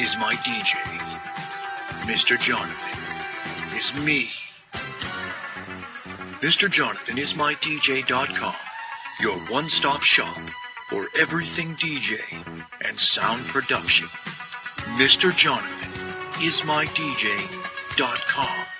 is my DJ. Mr. Jonathan is me Mr Jonathan is my DJ.com, your one-stop shop for everything DJ and sound production. MrJonathanIsMyDJ.com.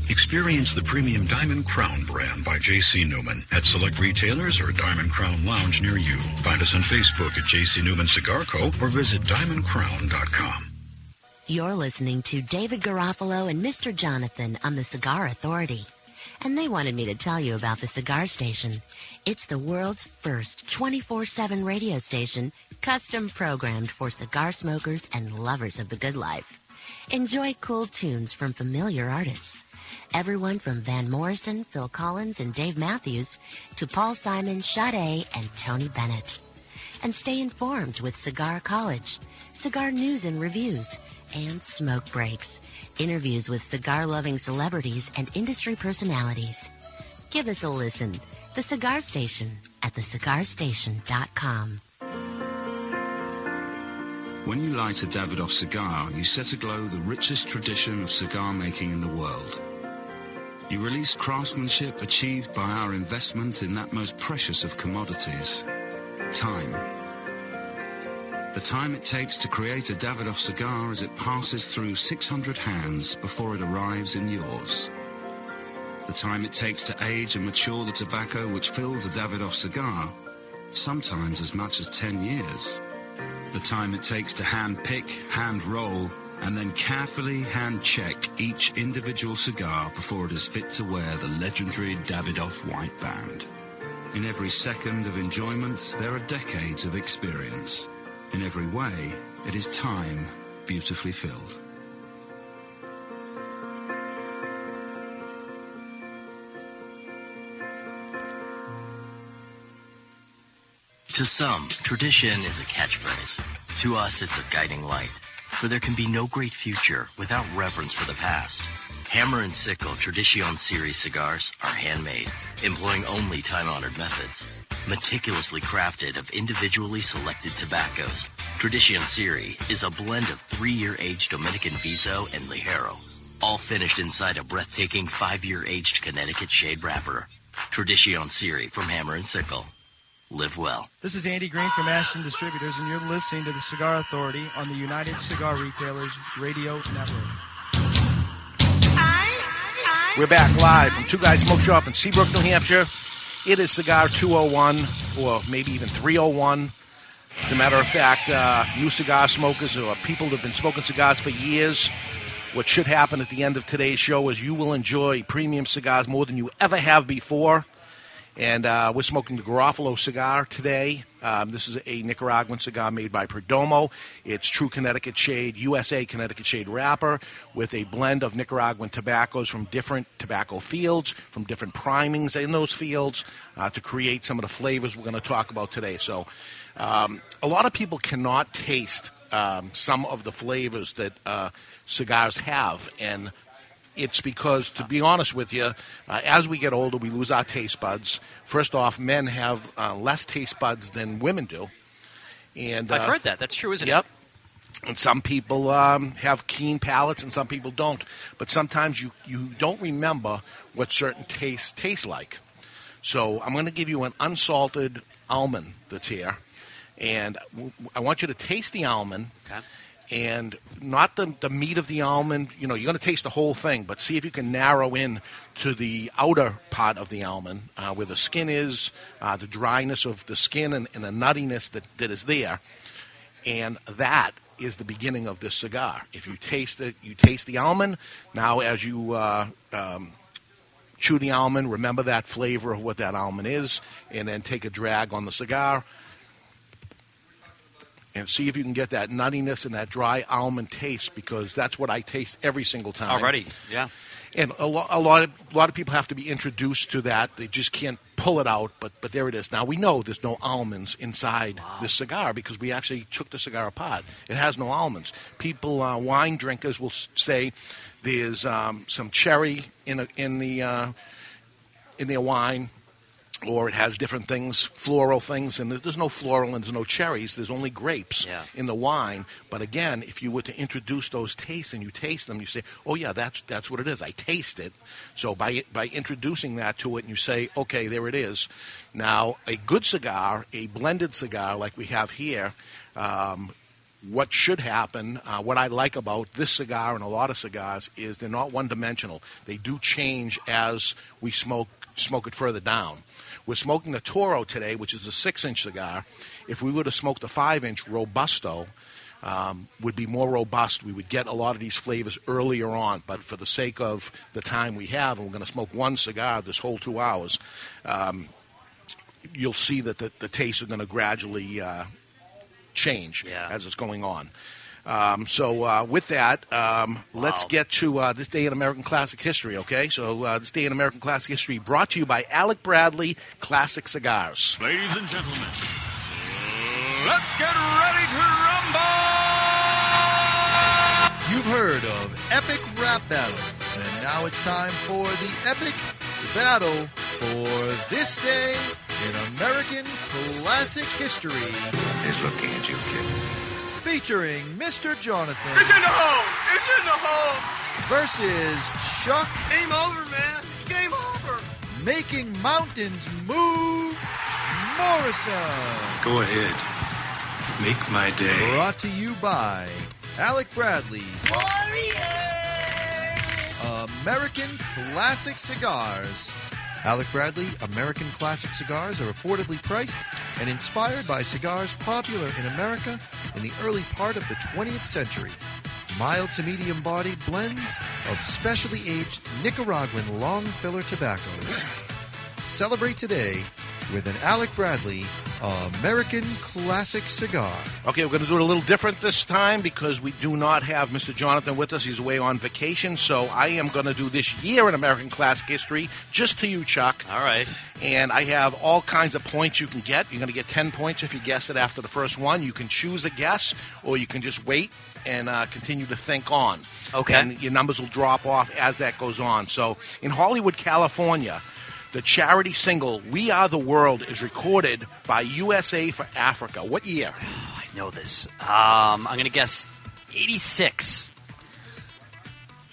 Experience the premium Diamond Crown brand by J.C. Newman at select retailers or Diamond Crown Lounge near you. Find us on Facebook at J.C. Newman Cigar Co. or visit diamondcrown.com. You're listening to David Garofalo and Mr. Jonathan on the Cigar Authority. And they wanted me to tell you about the Cigar Station. It's the world's first 24 7 radio station, custom programmed for cigar smokers and lovers of the good life. Enjoy cool tunes from familiar artists. Everyone from Van Morrison, Phil Collins, and Dave Matthews to Paul Simon, Sade, and Tony Bennett. And stay informed with Cigar College, cigar news and reviews, and smoke breaks, interviews with cigar loving celebrities and industry personalities. Give us a listen. The Cigar Station at thecigarstation.com. When you light a Davidoff cigar, you set aglow the richest tradition of cigar making in the world. You release craftsmanship achieved by our investment in that most precious of commodities time. The time it takes to create a Davidoff cigar as it passes through 600 hands before it arrives in yours. The time it takes to age and mature the tobacco which fills a Davidoff cigar, sometimes as much as 10 years. The time it takes to hand pick, hand roll, and then carefully hand check each individual cigar before it is fit to wear the legendary Davidoff white band. In every second of enjoyment, there are decades of experience. In every way, it is time beautifully filled. To some, tradition is a catchphrase. To us, it's a guiding light. For there can be no great future without reverence for the past. Hammer and Sickle Tradition Series cigars are handmade, employing only time-honored methods. Meticulously crafted of individually selected tobaccos, Tradition Series is a blend of three-year aged Dominican Viso and Ligero, all finished inside a breathtaking five-year aged Connecticut shade wrapper. Tradition Series from Hammer and Sickle. Live well. This is Andy Green from Ashton Distributors, and you're listening to the Cigar Authority on the United Cigar Retailers Radio Network. We're back live from Two Guys Smoke Shop in Seabrook, New Hampshire. It is Cigar 201, or maybe even 301. As a matter of fact, uh, new cigar smokers or people that have been smoking cigars for years, what should happen at the end of today's show is you will enjoy premium cigars more than you ever have before. And uh, we're smoking the Garofalo cigar today. Um, this is a Nicaraguan cigar made by Perdomo. It's true Connecticut shade, USA Connecticut shade wrapper with a blend of Nicaraguan tobaccos from different tobacco fields, from different primings in those fields uh, to create some of the flavors we're going to talk about today. So, um, a lot of people cannot taste um, some of the flavors that uh, cigars have. And it's because, to be honest with you, uh, as we get older, we lose our taste buds. First off, men have uh, less taste buds than women do. And I've uh, heard that. That's true, isn't yep. it? Yep. And some people um, have keen palates, and some people don't. But sometimes you, you don't remember what certain tastes taste like. So I'm going to give you an unsalted almond that's here, and w- I want you to taste the almond Okay. And not the, the meat of the almond. You know, you're going to taste the whole thing, but see if you can narrow in to the outer part of the almond, uh, where the skin is, uh, the dryness of the skin, and, and the nuttiness that, that is there. And that is the beginning of this cigar. If you taste it, you taste the almond. Now, as you uh, um, chew the almond, remember that flavor of what that almond is, and then take a drag on the cigar and see if you can get that nuttiness and that dry almond taste because that's what I taste every single time. Already, yeah. And a, lo- a lot of a lot of people have to be introduced to that. They just can't pull it out, but but there it is. Now we know there's no almonds inside this cigar because we actually took the cigar apart. It has no almonds. People, uh, wine drinkers, will say there's um, some cherry in a, in the uh, in their wine, or it has different things, floral things, and there's no floral and there's no cherries. There's only grapes Yeah. in the wine. But again, if you were to introduce those tastes and you taste them, you say, "Oh yeah, that's that's what it is. I taste it." So by by introducing that to it, and you say, "Okay, there it is." Now, a good cigar, a blended cigar like we have here. Um, what should happen, uh, what I like about this cigar and a lot of cigars is they're not one dimensional. They do change as we smoke smoke it further down. We're smoking a Toro today, which is a six inch cigar. If we were to smoke the five inch Robusto, um, would be more robust. We would get a lot of these flavors earlier on, but for the sake of the time we have, and we're going to smoke one cigar this whole two hours, um, you'll see that the, the tastes are going to gradually uh, change as it's going on. Um, so uh, with that, um, let's get to uh, this day in American classic history. Okay, so uh, this day in American classic history brought to you by Alec Bradley Classic Cigars. Ladies and gentlemen, let's get ready to rumble! You've heard of epic rap battles, and now it's time for the epic battle for this day in American classic history. He's looking at you, kid. Featuring Mr. Jonathan It's in the hole! It's in the hole! versus Chuck, Game over, man. Game over. making mountains move, Morrison. Go ahead. Make my day. Brought to you by Alec Bradley. American Classic Cigars. Alec Bradley American Classic Cigars are affordably priced and inspired by cigars popular in America in the early part of the 20th century. Mild to medium bodied blends of specially aged Nicaraguan long filler tobaccos. Celebrate today with an Alec Bradley American Classic Cigar. Okay, we're going to do it a little different this time because we do not have Mr. Jonathan with us. He's away on vacation, so I am going to do this year in American classic history just to you, Chuck. All right. And I have all kinds of points you can get. You're going to get 10 points if you guess it after the first one. You can choose a guess, or you can just wait and uh, continue to think on. Okay. And your numbers will drop off as that goes on. So in Hollywood, California, the charity single "We Are the World" is recorded by USA for Africa. What year? (sighs) I know this. Um, I'm going to guess 86.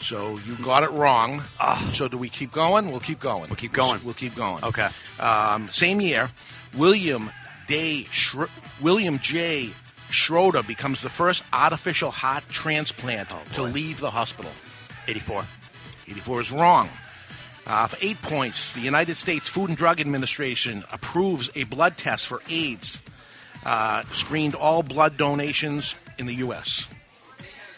So you got it wrong. So do we keep going? We'll keep going. We'll keep going. We'll keep going. Okay. Um, same year, William Day Schro- William J. Schroeder becomes the first artificial heart transplant to leave the hospital. 84. 84 is wrong. Uh, for eight points, the United States Food and Drug Administration approves a blood test for AIDS. Uh, screened all blood donations in the U.S.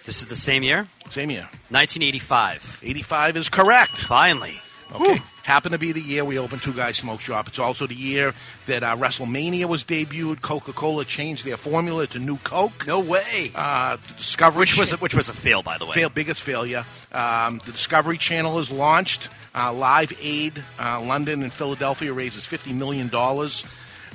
This is the same year? Same year. 1985. 85 is correct. Finally. Okay. Happened to be the year we opened Two Guys Smoke Shop. It's also the year that uh, WrestleMania was debuted. Coca Cola changed their formula to New Coke. No way. Uh, Discovery Which was a, which was a fail, by the way. Fail, biggest failure. Um, the Discovery Channel is launched. Uh, Live Aid, uh, London and Philadelphia raises $50 million.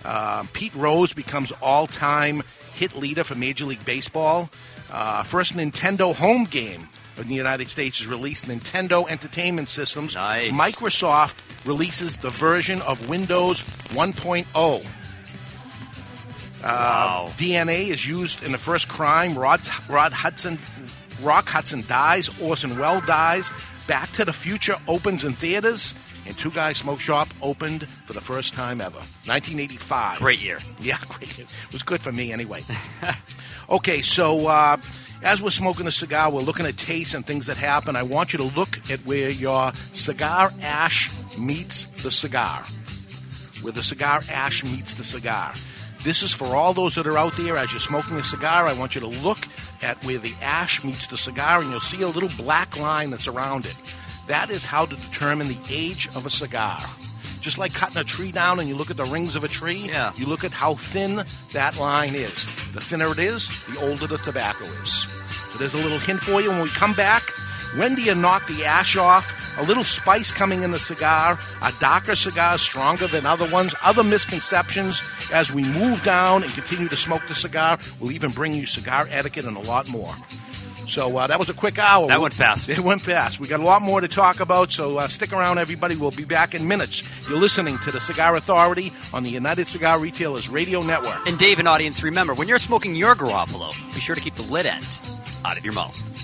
Uh, Pete Rose becomes all time hit leader for Major League Baseball. Uh, first Nintendo home game in the United States is released. Nintendo Entertainment Systems. Nice. Microsoft releases the version of Windows 1.0. Uh, DNA is used in the first crime. Rod, Rod Hudson, Rock Hudson dies. Orson Welles dies. Back to the Future opens in theaters. And Two Guys Smoke Shop opened for the first time ever. 1985. Great year. (laughs) Yeah, great. year. It was good for me anyway. (laughs) okay, so uh, as we're smoking a cigar, we're looking at tastes and things that happen. I want you to look at where your cigar ash meets the cigar. Where the cigar ash meets the cigar. This is for all those that are out there as you're smoking a cigar. I want you to look at where the ash meets the cigar, and you'll see a little black line that's around it. That is how to determine the age of a cigar. Just like cutting a tree down and you look at the rings of a tree, Yeah. you look at how thin that line is. The thinner it is, the older the tobacco is. So there's a little hint for you when we come back. When do you knock the ash off? A little spice coming in the cigar, a darker cigar stronger than other ones, other misconceptions as we move down and continue to smoke the cigar. We'll even bring you cigar etiquette and a lot more. So uh, that was a quick hour. That went fast. It went fast. We got a lot more to talk about, so uh, stick around, everybody. We'll be back in minutes. You're listening to the Cigar Authority on the United Cigar Retailers Radio Network. And Dave and audience, remember, when you're smoking your Garofalo, be sure to keep the lid end out of your mouth.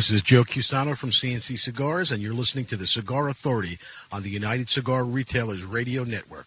This is Joe Cusano from CNC Cigars, and you're listening to the Cigar Authority on the United Cigar Retailers Radio Network.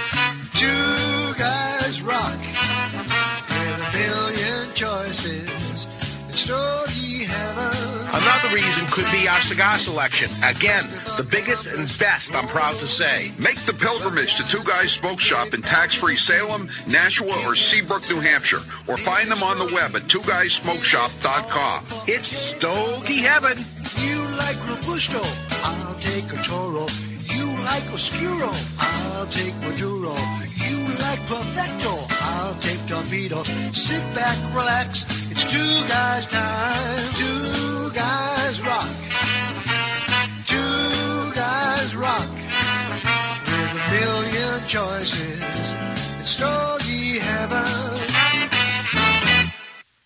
Another reason could be our cigar selection. Again, the biggest and best, I'm proud to say. Make the pilgrimage to Two Guys Smoke Shop in tax-free Salem, Nashua, or Seabrook, New Hampshire, or find them on the web at twoguysmokeshop.com. It's Stogie Heaven. You like Robusto, I'll take a Toro. Like Oscuro, I'll take Maduro. You like Perfecto, I'll take Torpedo. Sit back, relax, it's two guys' time. Two guys rock. Two guys rock. With a million choices, it's Stogie Heaven.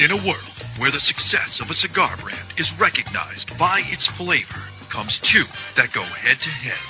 In a world where the success of a cigar brand is recognized by its flavor, comes two that go head to head.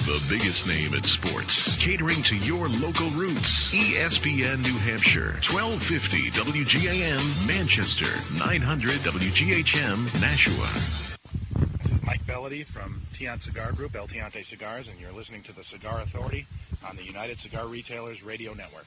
The biggest name in sports, catering to your local roots. ESPN New Hampshire, 1250 WGAM Manchester, 900 WGHM Nashua. This is Mike Bellady from Tiant Cigar Group, El Tiante Cigars, and you're listening to the Cigar Authority on the United Cigar Retailers Radio Network.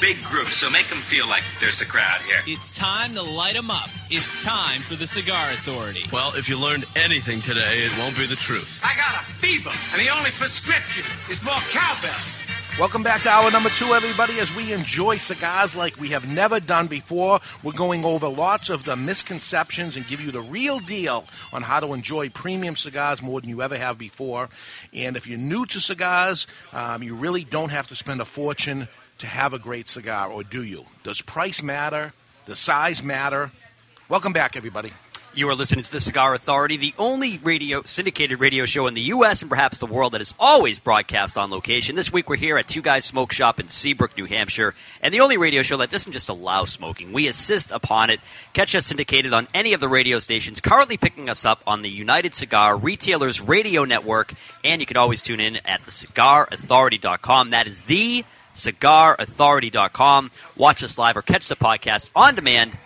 big groups, so make them feel like there's a crowd here. It's time to light them up. It's time for the Cigar Authority. Well, if you learned anything today, it won't be the truth. I got a fever, and the only prescription is more cowbell. Welcome back to hour number two, everybody, as we enjoy cigars like we have never done before. We're going over lots of the misconceptions and give you the real deal on how to enjoy premium cigars more than you ever have before. And if you're new to cigars, um, you really don't have to spend a fortune to have a great cigar, or do you? Does price matter? Does size matter? Welcome back, everybody. You are listening to the Cigar Authority, the only radio syndicated radio show in the U.S. and perhaps the world that is always broadcast on location. This week we're here at Two Guys Smoke Shop in Seabrook, New Hampshire, and the only radio show that doesn't just allow smoking. We assist upon it. Catch us syndicated on any of the radio stations currently picking us up on the United Cigar Retailers Radio Network, and you can always tune in at thecigarauthority.com. That is the cigarauthority.com. Watch us live or catch the podcast on demand.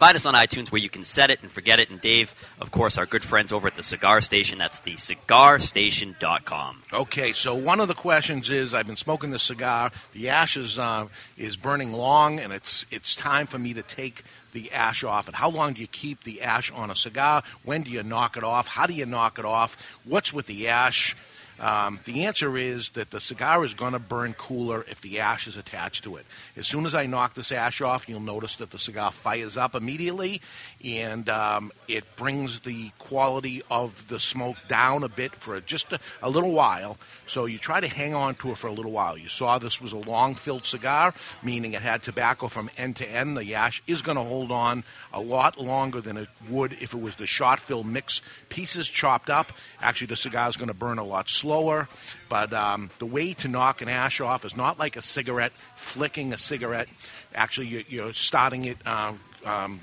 Find us on iTunes where you can set it and forget it. And Dave, of course, our good friends over at the Cigar Station. That's the cigarstation.com. Okay, so one of the questions is I've been smoking this cigar. The ash is, uh, is burning long, and it's, it's time for me to take the ash off. And how long do you keep the ash on a cigar? When do you knock it off? How do you knock it off? What's with the ash? Um, the answer is that the cigar is going to burn cooler if the ash is attached to it. As soon as I knock this ash off, you'll notice that the cigar fires up immediately, and um, it brings the quality of the smoke down a bit for just a, a little while. So you try to hang on to it for a little while. You saw this was a long filled cigar, meaning it had tobacco from end to end. The ash is going to hold on a lot longer than it would if it was the short fill mix pieces chopped up. Actually, the cigar is going to burn a lot slower. But um, the way to knock an ash off is not like a cigarette, flicking a cigarette. Actually, you're, starting it. Um, um,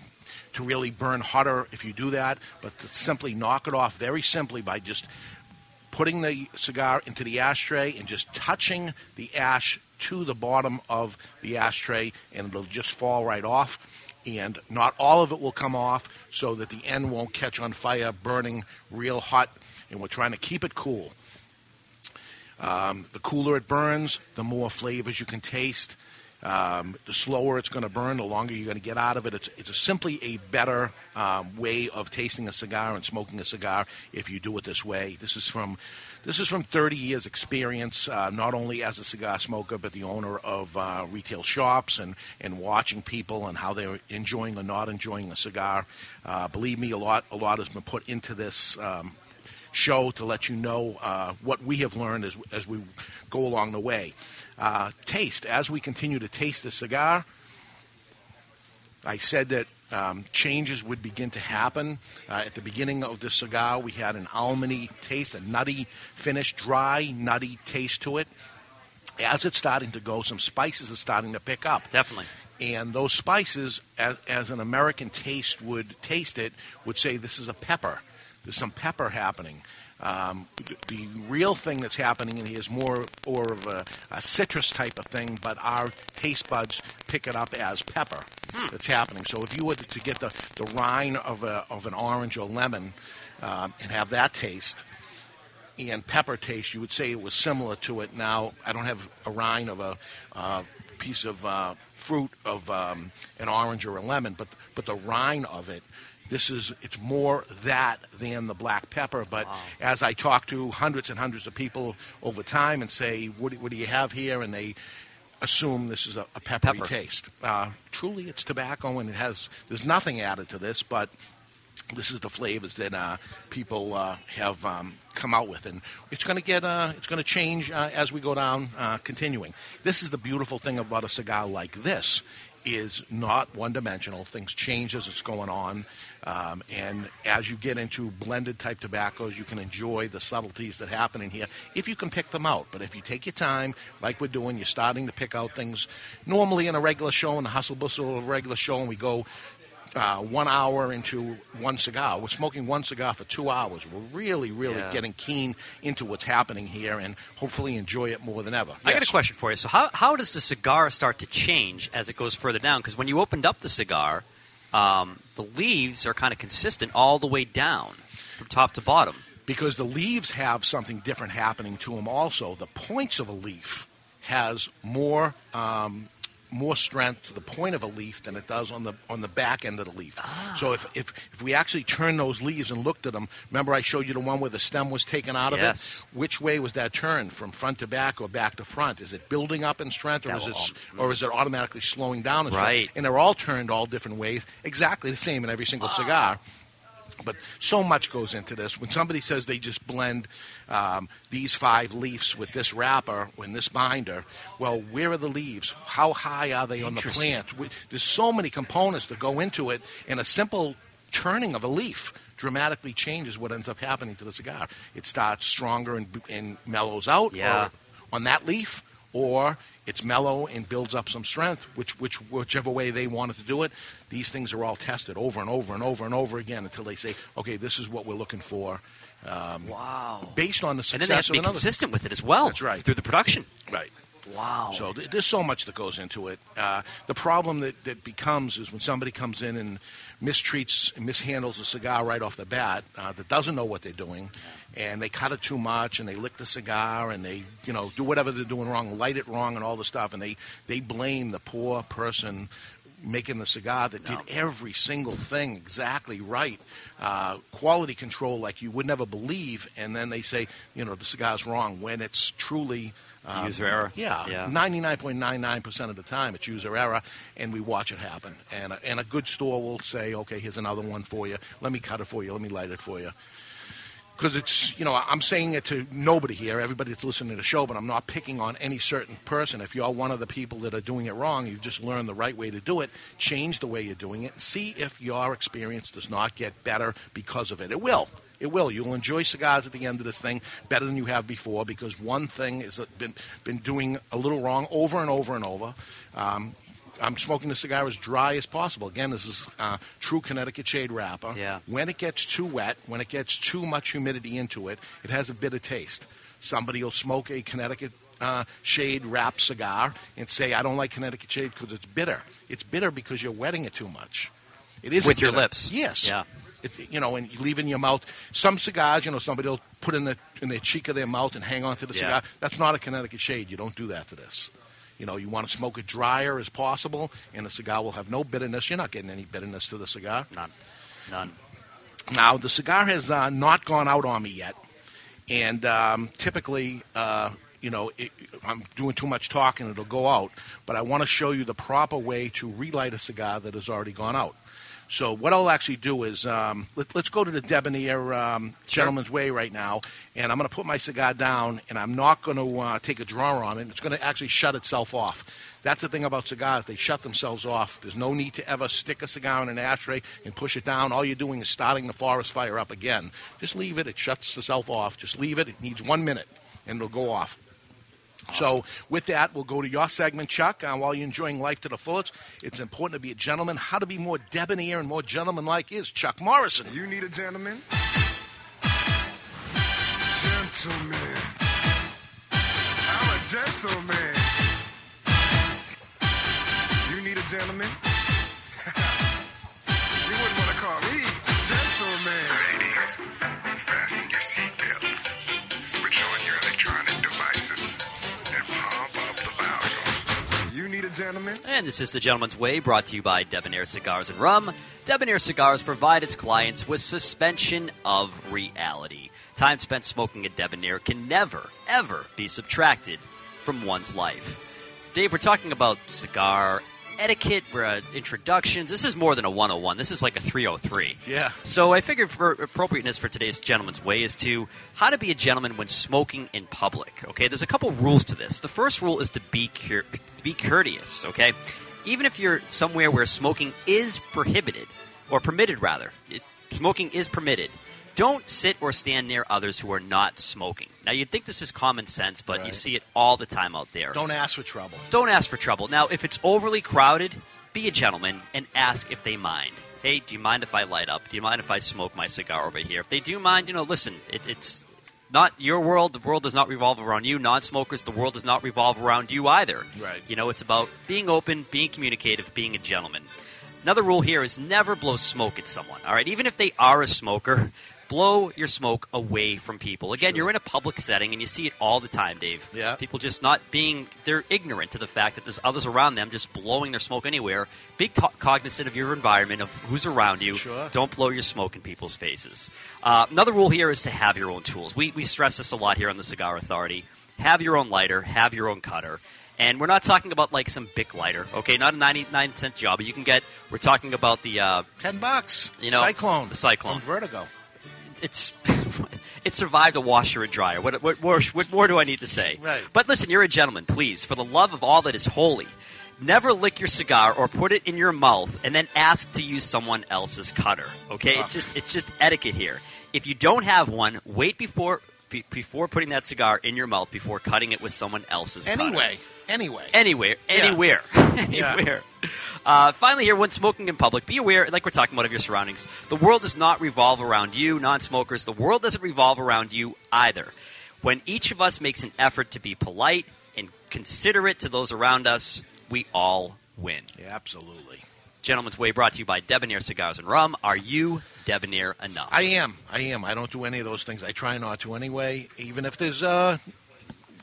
to really burn hotter if you do that, but to simply knock it off very simply by just putting the cigar into the ashtray and just touching the ash to the bottom of the ashtray, and it'll just fall right off. And not all of it will come off so that the end won't catch on fire, burning real hot. And we're trying to keep it cool. Um, the cooler it burns, the more flavors you can taste. Um, the slower it's going to burn, the longer you're going to get out of it. It's, it's a simply a better um, way of tasting a cigar and smoking a cigar if you do it this way. This is from this is from 30 years experience, uh, not only as a cigar smoker, but the owner of uh, retail shops and, and watching people and how they're enjoying or not enjoying a cigar. Uh, believe me, a lot a lot has been put into this. Um, show to let you know uh, what we have learned as, as we go along the way. Uh, taste, as we continue to taste the cigar, I said that um, changes would begin to happen. Uh, at the beginning of the cigar, we had an almondy taste, a nutty finish, dry, nutty taste to it. As it's starting to go, some spices are starting to pick up. Definitely. And those spices, as, as an American taste would taste it, would say this is a pepper. There's some pepper happening. Um, the real thing that's happening in here is more or of a, a, citrus type of thing, but our taste buds pick it up as pepper. Hmm. That's happening. So if you were to get the, the rind of, a, of an orange or lemon um, and have that taste and pepper taste, you would say it was similar to it. Now, I don't have a rind of a uh, piece of uh, fruit of um, an orange or a lemon, but, but the rind of it this is it's more that than the black pepper. But wow. as I talk to hundreds and hundreds of people over time and say, "What, what do you have here?" and they assume this is a, a peppery Pepper. taste. Uh, truly, it's tobacco, and it has there's nothing added to this, but this is the flavors that uh, people uh, have um, come out with, and it's going to get uh, it's going to change uh, as we go down, uh, continuing. This is the beautiful thing about a cigar like this is not one dimensional. Things change as it's going on. Um, and as you get into blended type tobaccos, you can enjoy the subtleties that happen in here if you can pick them out. But if you take your time, like we're doing, you're starting to pick out things normally in a regular show, in the hustle bustle of a regular show, and we go uh, one hour into one cigar. We're smoking one cigar for two hours. We're really, really Yeah. getting keen into what's happening here and hopefully enjoy it more than ever. I got a question for you. So, how, how does the cigar start to change as it goes further down? Because when you opened up the cigar, um, the leaves are kind of consistent all the way down from top to bottom. because the leaves have something different happening to them also the points of a leaf has more um, more strength to the point of a leaf than it does on the on the back end of the leaf. So if, if if we actually turn those leaves and looked at them, remember I showed you the one where the stem was taken out of Yes. it. Which way was that turned, from front to back or back to front? Is it building up in strength, or That is it s- or is it automatically slowing down in strength? Right. And they're all turned all different ways, exactly the same in every single cigar. But so much goes into this. When somebody says they just blend um, these five leaves with this wrapper and this binder, well, where are the leaves? How high are they on the plant? We- There's so many components that go into it, and a simple turning of a leaf dramatically changes what ends up happening to the cigar. It starts stronger and, and mellows out Yeah. or on that leaf, or it's mellow and builds up some strength, which, which whichever way they wanted to do it. These things are all tested over and over and over and over again until they say, okay, this is what we're looking for. Um, wow. Based on the success And then they have to be consistent with it as well. That's right. Through the production. Right. Wow. So th- there's so much that goes into it. Uh, the problem that, that becomes is when somebody comes in and mistreats mishandles a cigar right off the bat uh, that doesn't know what they're doing, and they cut it too much, and they lick the cigar, and they you know do whatever they're doing wrong, light it wrong, and all the stuff, and they they blame the poor person making the cigar that did every single thing exactly right, uh, quality control like you would never believe, and then they say you know the cigar's wrong when it's truly. um, User error. Yeah, Yeah. 99.99% of the time it's user error, and we watch it happen. And a, and a good store will say, okay, here's another one for you. Let me cut it for you. Let me light it for you. Because it's, you know, I'm saying it to nobody here, everybody that's listening to the show, but I'm not picking on any certain person. If you're one of the people that are doing it wrong, you've just learned the right way to do it, change the way you're doing it, and see if your experience does not get better because of it. It will. It will. You'll enjoy cigars at the end of this thing better than you have before because one thing has been been doing a little wrong over and over and over. Um, I'm smoking the cigar as dry as possible. Again, this is uh, true Connecticut shade wrapper. Yeah. When it gets too wet, when it gets too much humidity into it, it has a bitter taste. Somebody will smoke a Connecticut uh, shade wrap cigar and say, "I don't like Connecticut shade because it's bitter." It's bitter because you're wetting it too much. It is With your lips. Yes. Yeah. It, you know, and you leave in your mouth. Some cigars, you know, somebody will put in the in their cheek of their mouth and hang on to the Yeah. cigar. That's not a Connecticut shade. You don't do that to this. You know, you want to smoke it drier as possible, and the cigar will have no bitterness. You're not getting any bitterness to the cigar. None. None. Now, the cigar has uh, not gone out on me yet, and um, typically, uh, you know, it, I'm doing too much talking; it'll go out. But I want to show you the proper way to relight a cigar that has already gone out. So, what I'll actually do is um, let, let's go to the debonair um, gentleman's way right now, and I'm going to put my cigar down, and I'm not going to uh, take a draw on it. It's going to actually shut itself off. That's the thing about cigars; they shut themselves off. There's no need to ever stick a cigar in an ashtray and push it down. All you're doing is starting the forest fire up again. Just leave it; it shuts itself off. Just leave it. It needs one minute, and it'll go off. So, with that, we'll go to your segment, Chuck. Uh, while you're enjoying life to the fullest, it's important to be a gentleman. How to be more debonair and more gentlemanlike is Chuck Morrison. You need a gentleman? Gentleman. I'm a gentleman. You need a gentleman? (laughs) you wouldn't want to call me gentleman. Ladies, fasten your seatbelts, Gentleman? And this is The Gentleman's Way, brought to you by Debonair Cigars and Rum. Debonair Cigars provide its clients with suspension of reality. Time spent smoking a Debonair can never, ever be subtracted from one's life. Dave, we're talking about cigar etiquette, uh, introductions. This is more than a 101. This is like a 303. Yeah. So I figured for appropriateness for today's gentleman's way is to how to be a gentleman when smoking in public. Okay, there's a couple rules to this. The first rule is to be cur- be courteous. Okay, even if you're somewhere where smoking is prohibited or permitted, rather, it, smoking is permitted. Don't sit or stand near others who are not smoking. Now, you'd think this is common sense, but you see it all the time out there. Don't ask for trouble. Don't ask for trouble. Now, if it's overly crowded, be a gentleman and ask if they mind. Hey, do you mind if I light up? Do you mind if I smoke my cigar over here? If they do mind, you know, listen, it, it's not your world. The world does not revolve around you. Non smokers, the world does not revolve around you either. Right. You know, it's about being open, being communicative, being a gentleman. Another rule here is never blow smoke at someone. All right, even if they are a smoker, blow your smoke away from people. Again, you're in a public setting and you see it all the time, Dave. Yeah. People just not being they're ignorant to the fact that there's others around them just blowing their smoke anywhere. Be co- cognizant of your environment, of who's around you. Sure. Don't blow your smoke in people's faces. Uh, another rule here is to have your own tools. We we stress this a lot here on the Cigar Authority. Have your own lighter. Have your own cutter. And we're not talking about like some Bic lighter, okay? Not a ninety-nine cent job. but You can get. We're talking about the uh, ten bucks. You know, Cyclone. The Cyclone From Vertigo. It's (laughs) it survived a washer and dryer. What, what, more, what more do I need to say? Right. But listen, you're a gentleman. Please, for the love of all that is holy, never lick your cigar or put it in your mouth and then ask to use someone else's cutter. Okay, it's just it's just etiquette here. If you don't have one, wait before be, before putting that cigar in your mouth before cutting it with someone else's cutter. Anyway. Anywhere, Yeah. anywhere, (laughs) Yeah. anywhere. Uh, finally, here, when smoking in public, be aware, like we're talking about, of your surroundings. The world does not revolve around you, non-smokers. The world doesn't revolve around you either. When each of us makes an effort to be polite and considerate to those around us, we all win. Yeah, absolutely. Gentleman's Way brought to you by Debonair Cigars and Rum. Are you debonair enough? I am. I am. I don't do any of those things. I try not to anyway. Even if there's uh,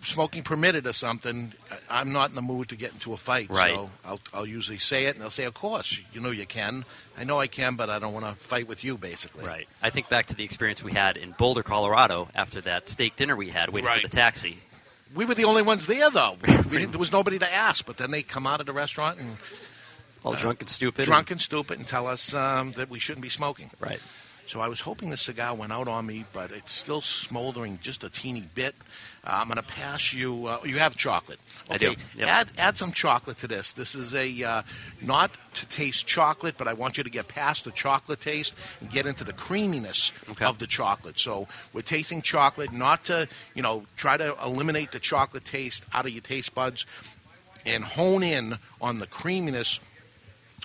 smoking permitted or something, I'm not in the mood to get into a fight. Right. So I'll, I'll usually say it, and they'll say, "Of course, you know you can." I know I can, but I don't want to fight with you, basically. Right. I think back to the experience we had in Boulder, Colorado, after that steak dinner we had, waiting Right. for the taxi. We were the only ones there, though. (laughs) We didn't, there was nobody to ask. But then they come out of the restaurant and all drunk and stupid, drunk and stupid, and tell us um, that we shouldn't be smoking. Right. So I was hoping the cigar went out on me, but it's still smoldering just a teeny bit. Uh, I'm going to pass you. Uh, you have chocolate. I do, yep. Add add some chocolate to this. This is a uh, not to taste chocolate, but I want you to get past the chocolate taste and get into the creaminess of the chocolate. So we're tasting chocolate, not to you know try to eliminate the chocolate taste out of your taste buds. and hone in on the creaminess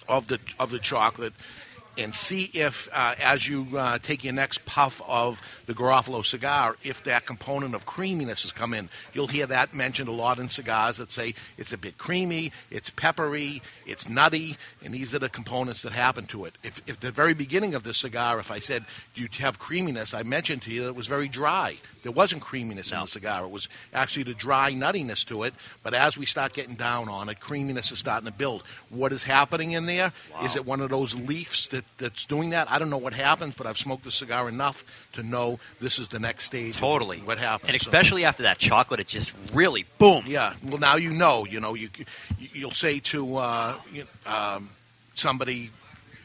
of the of the chocolate and see if, uh, as you uh, take your next puff of the Garofalo cigar, if that component of creaminess has come in. You'll hear that mentioned a lot in cigars that say it's a bit creamy, it's peppery, it's nutty, and these are the components that happen to it. If, if the very beginning of the cigar, if I said, do you have creaminess, I mentioned to you that it was very dry. There wasn't creaminess in the cigar. It was actually the dry nuttiness to it. But as we start getting down on it, creaminess is starting to build. What is happening in there? Is it one of those leaves that, that's doing that? I don't know what happens, but I've smoked the cigar enough to know this is the next stage. Totally. What happens? And So- especially after that chocolate, it just really boom. yeah. Well, now you know. You know, you you'll say to uh, um, somebody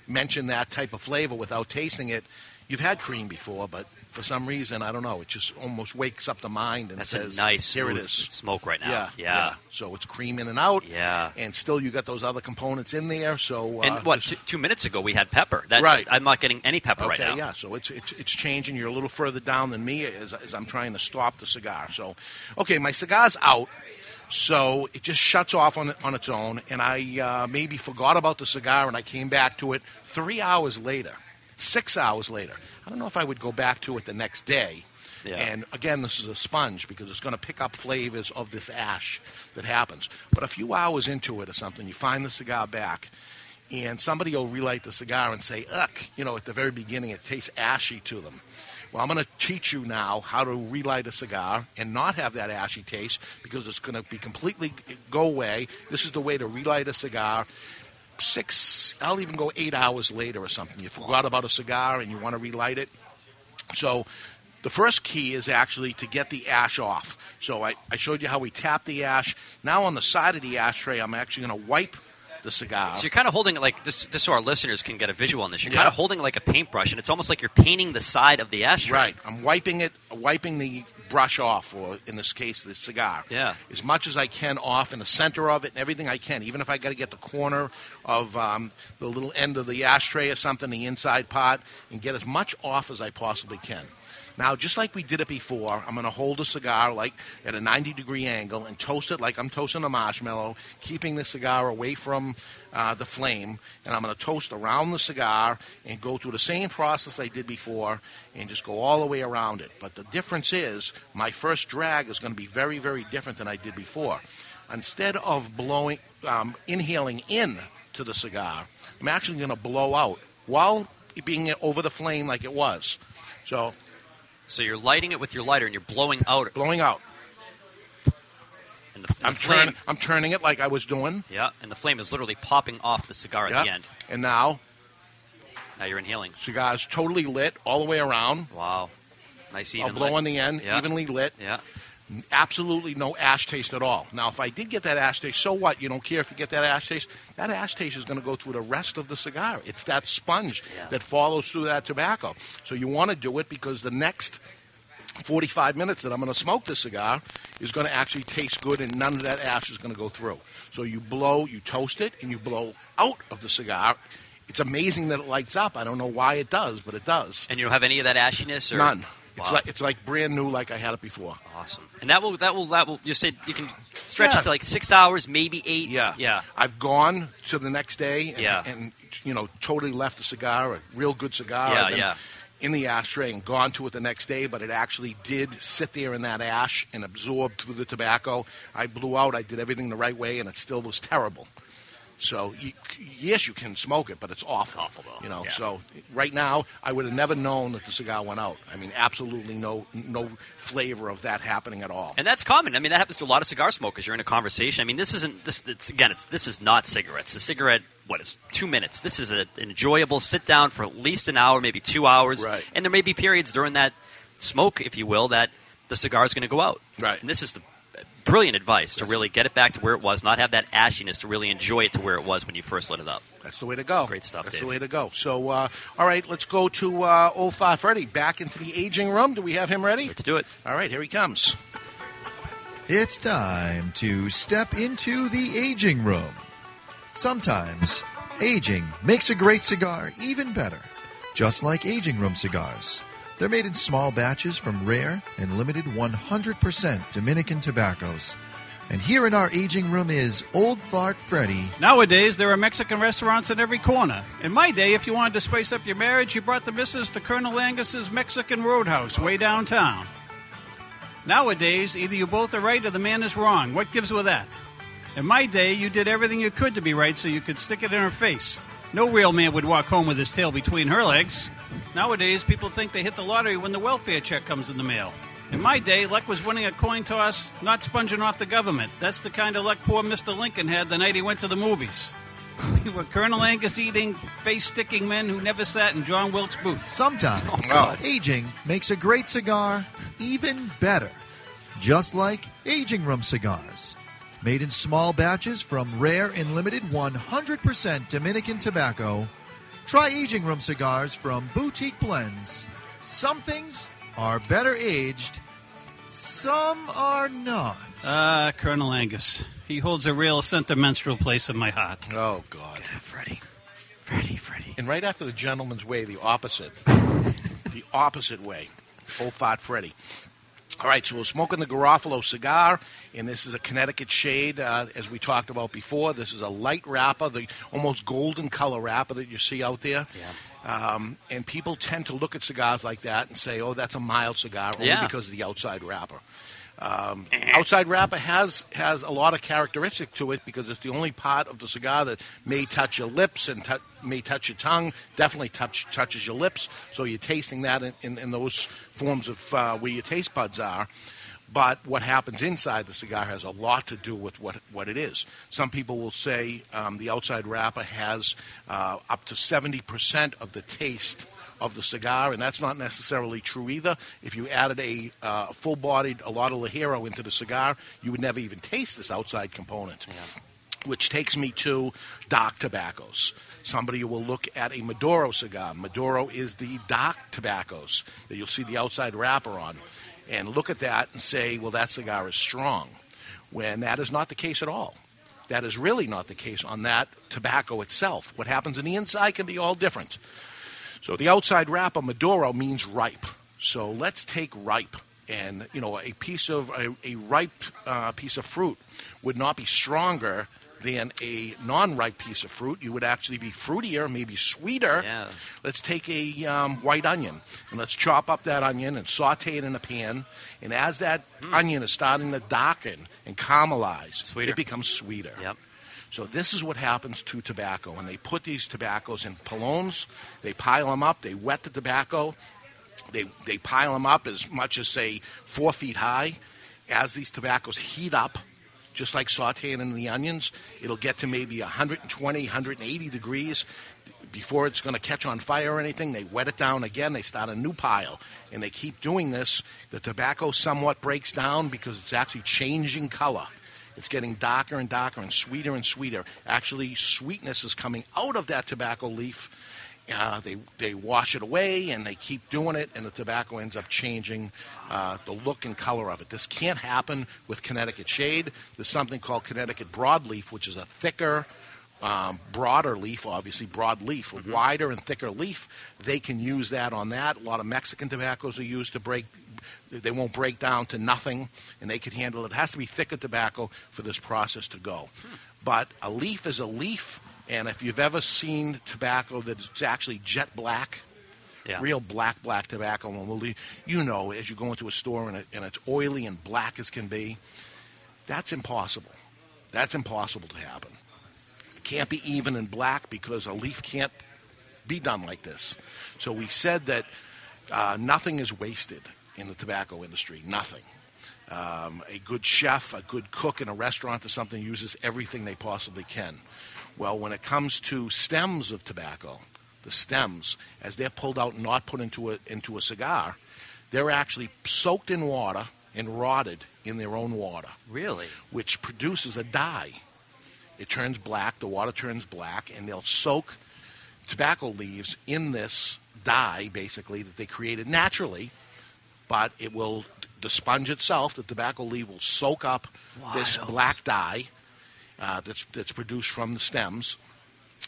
mention that type of flavor without tasting it. You've had cream before, but for some reason, I don't know. It just almost wakes up the mind and That's says, a nice "Here it is. smoke right now. Yeah, Yeah. So it's cream in and out. Yeah. And still, you got those other components in there. So uh, And what? Two, two minutes ago we had pepper. That, Right. I'm not getting any pepper okay, right now. yeah. So it's, it's it's changing. You're a little further down than me as, as I'm trying to stop the cigar. So, okay, my cigar's out. So it just shuts off on on its own, and I uh, maybe forgot about the cigar, and I came back to it three hours later, six hours later. I don't know if I would go back to it the next day. Yeah. And again, this is a sponge because it's going to pick up flavors of this ash that happens. But a few hours into it or something, you find the cigar back, and somebody will relight the cigar and say, "Ugh," you know, at the very beginning, it tastes ashy to them. Well, I'm going to teach you now how to relight a cigar and not have that ashy taste because it's going to be completely go away. This is the way to relight a cigar. Six, I'll even go eight hours later or something. You forgot about a cigar and you want to relight it. So the first key is actually to get the ash off. So I, I showed you how we tap the ash. Now on the side of the ashtray, I'm actually going to wipe the cigar. So you're kind of holding it like this, just so our listeners can get a visual on this. You're Yeah. kind of holding it like a paintbrush, and it's almost like you're painting the side of the ashtray. Right. I'm wiping it, wiping the brush off, or in this case, the cigar. Yeah. As much as I can off in the center of it and everything I can, even if I got to get the corner of um, the little end of the ashtray or something, the inside part, and get as much off as I possibly can. Now, just like we did it before, I'm going to hold a cigar like at a 90 degree angle and toast it like I'm toasting a marshmallow, keeping the cigar away from uh, the flame. And I'm going to toast around the cigar and go through the same process I did before and just go all the way around it. But the difference is my first drag is going to be very, very different than I did before. Instead of blowing, um, inhaling in to the cigar, I'm actually going to blow out while being over the flame like it was. So So you're lighting it with your lighter, and you're blowing out. Blowing out. And the, and I'm the flame, turning. I'm turning it like I was doing. yeah, and the flame is literally popping off the cigar Yeah. at the end. And now, Now you're inhaling. cigar's totally lit all the way around. Wow, nice even. I'll blow lit. on the end, Yeah. evenly lit. Yeah. Absolutely no ash taste at all. Now, if I did get that ash taste, so what? You don't care if you get that ash taste. That ash taste is going to go through the rest of the cigar. It's that sponge that follows through that tobacco. So you want to do it because the next 45 minutes that I'm going to smoke this cigar is going to actually taste good and none of that ash is going to go through. So you blow, you toast it, and you blow out of the cigar. It's amazing that it lights up. I don't know why it does, but it does. And you don't have any of that ashiness or None. It's Wow. like it's like brand new, like I had it before. Awesome. And that will that will that will you said you can stretch Yeah. it to like six hours, maybe eight. Yeah, Yeah. I've gone to the next day, and, Yeah. and you know, totally left a cigar, a real good cigar. Yeah, yeah. In the ashtray and gone to it the next day, but it actually did sit there in that ash and absorbed through the tobacco. I blew out. I did everything the right way, and it still was terrible. So you, yes, you can smoke it, but it's awful. Awful though. You know. So right now, I would have never known that the cigar went out. I mean, absolutely no no flavor of that happening at all. And that's common. I mean, that happens to a lot of cigar smokers. You're in a conversation. I mean, this isn't this. It's again, it's, this is not cigarettes. The cigarette, what is two minutes? This is a, an enjoyable sit down for at least an hour, maybe two hours. Right. And there may be periods during that smoke, if you will, that the cigar is going to go out. Right. And this is the brilliant advice to really get it back to where it was, not have that ashiness, to really enjoy it to where it was when you first lit it up. That's the way to go. Great stuff, That's Dave. the way to go. So, uh, all right, let's go to uh, old Fa Freddy back into the aging room. Do we have him ready? Let's do it. All right, here he comes. It's time to step into the aging room. Sometimes, aging makes a great cigar even better, just like aging room cigars. They're made in small batches from rare and limited 100% Dominican tobaccos. And here in our aging room is Old Fart Freddy. Nowadays, there are Mexican restaurants in every corner. In my day, if you wanted to spice up your marriage, you brought the missus to Colonel Angus's Mexican Roadhouse way downtown. Nowadays, either you both are right or the man is wrong. What gives with that? In my day, you did everything you could to be right so you could stick it in her face. No real man would walk home with his tail between her legs. Nowadays, people think they hit the lottery when the welfare check comes in the mail. In my day, luck was winning a coin toss, not sponging off the government. That's the kind of luck poor Mr. Lincoln had the night he went to the movies. (laughs) We were Colonel Angus eating, face sticking men who never sat in John Wilkes booth. Sometimes (laughs) God. aging makes a great cigar even better. Just like aging room cigars. Made in small batches from rare and limited 100% Dominican tobacco, try aging room cigars from Boutique Blends. Some things are better aged, some are not. Ah, Colonel Angus. He holds a real sentimental place in my heart. Oh, God. Freddie. Freddie, Freddie. And right after the gentleman's way, the opposite. (laughs) the opposite way. Old fart Freddy. All right, so we're smoking the Garofalo cigar, and this is a Connecticut shade, uh, as we talked about before. This is a light wrapper, the almost golden color wrapper that you see out there. Um, and people tend to look at cigars like that and say, "Oh, that's a mild cigar," only Yeah. because of the outside wrapper. Um, (laughs) outside wrapper has has a lot of characteristic to it because it's the only part of the cigar that may touch your lips and tou may touch your tongue. Definitely touch touches your lips, so you're tasting that in, in, in those forms of uh, where your taste buds are. But what happens inside the cigar has a lot to do with what, what it is. Some people will say um, the outside wrapper has uh, up to 70% of the taste of the cigar, and that's not necessarily true either. If you added a uh, full bodied, a lot of Ligero into the cigar, you would never even taste this outside component. Which takes me to dark tobaccos. Somebody will look at a Maduro cigar. Maduro is the dark tobaccos that you'll see the outside wrapper on and look at that and say, well, that cigar is strong, when that is not the case at all. That is really not the case on that tobacco itself. What happens in the inside can be all different. So the outside wrap wrapper Maduro means ripe. So let's take ripe. And you know, a piece of a, a ripe uh, piece of fruit would not be stronger than a non-ripe piece of fruit. You would actually be fruitier, maybe sweeter. Yeah. Let's take a um, white onion and let's chop up that onion and saute it in a pan. And as that onion is starting to darken and caramelize, Sweeter. it becomes sweeter. Yep. So this is what happens to tobacco, and they put these tobaccos in pilones. They pile them up. They wet the tobacco. They they pile them up as much as say four feet high. As these tobaccos heat up, just like sautéing in the onions, it'll get to maybe 120, 180 degrees. Before it's going to catch on fire or anything, they wet it down again. They start a new pile, and they keep doing this. The tobacco somewhat breaks down because it's actually changing color. It's getting darker and darker and sweeter and sweeter. Actually, sweetness is coming out of that tobacco leaf. Uh, they they wash it away and they keep doing it, and the tobacco ends up changing uh, the look and color of it. This can't happen with Connecticut shade. There's something called Connecticut broadleaf, which is a thicker, um, broader leaf, obviously broad leaf, a wider and thicker leaf. They can use that on that. A lot of Mexican tobaccos are used to break. They won't break down to nothing, and they can handle it. It has to be thicker tobacco for this process to go. But a leaf is a leaf, and if you've ever seen tobacco that's actually jet black, Yeah. real black, black tobacco, and you know, as you go into a store and, it, and it's oily and black as can be, that's impossible. That's impossible to happen. Can't be even and black because a leaf can't be done like this. So we said that uh, nothing is wasted in the tobacco industry. Nothing. Um, a good chef, a good cook in a restaurant or something uses everything they possibly can. Well, when it comes to stems of tobacco, the stems, as they're pulled out and not put into a, into a cigar, they're actually soaked in water and rotted in their own water. Really? Which produces a dye. It turns black, the water turns black, and they'll soak tobacco leaves in this dye, basically, that they created naturally, but it will, the sponge itself, the tobacco leaf will soak up this black dye uh, that's, that's produced from the stems.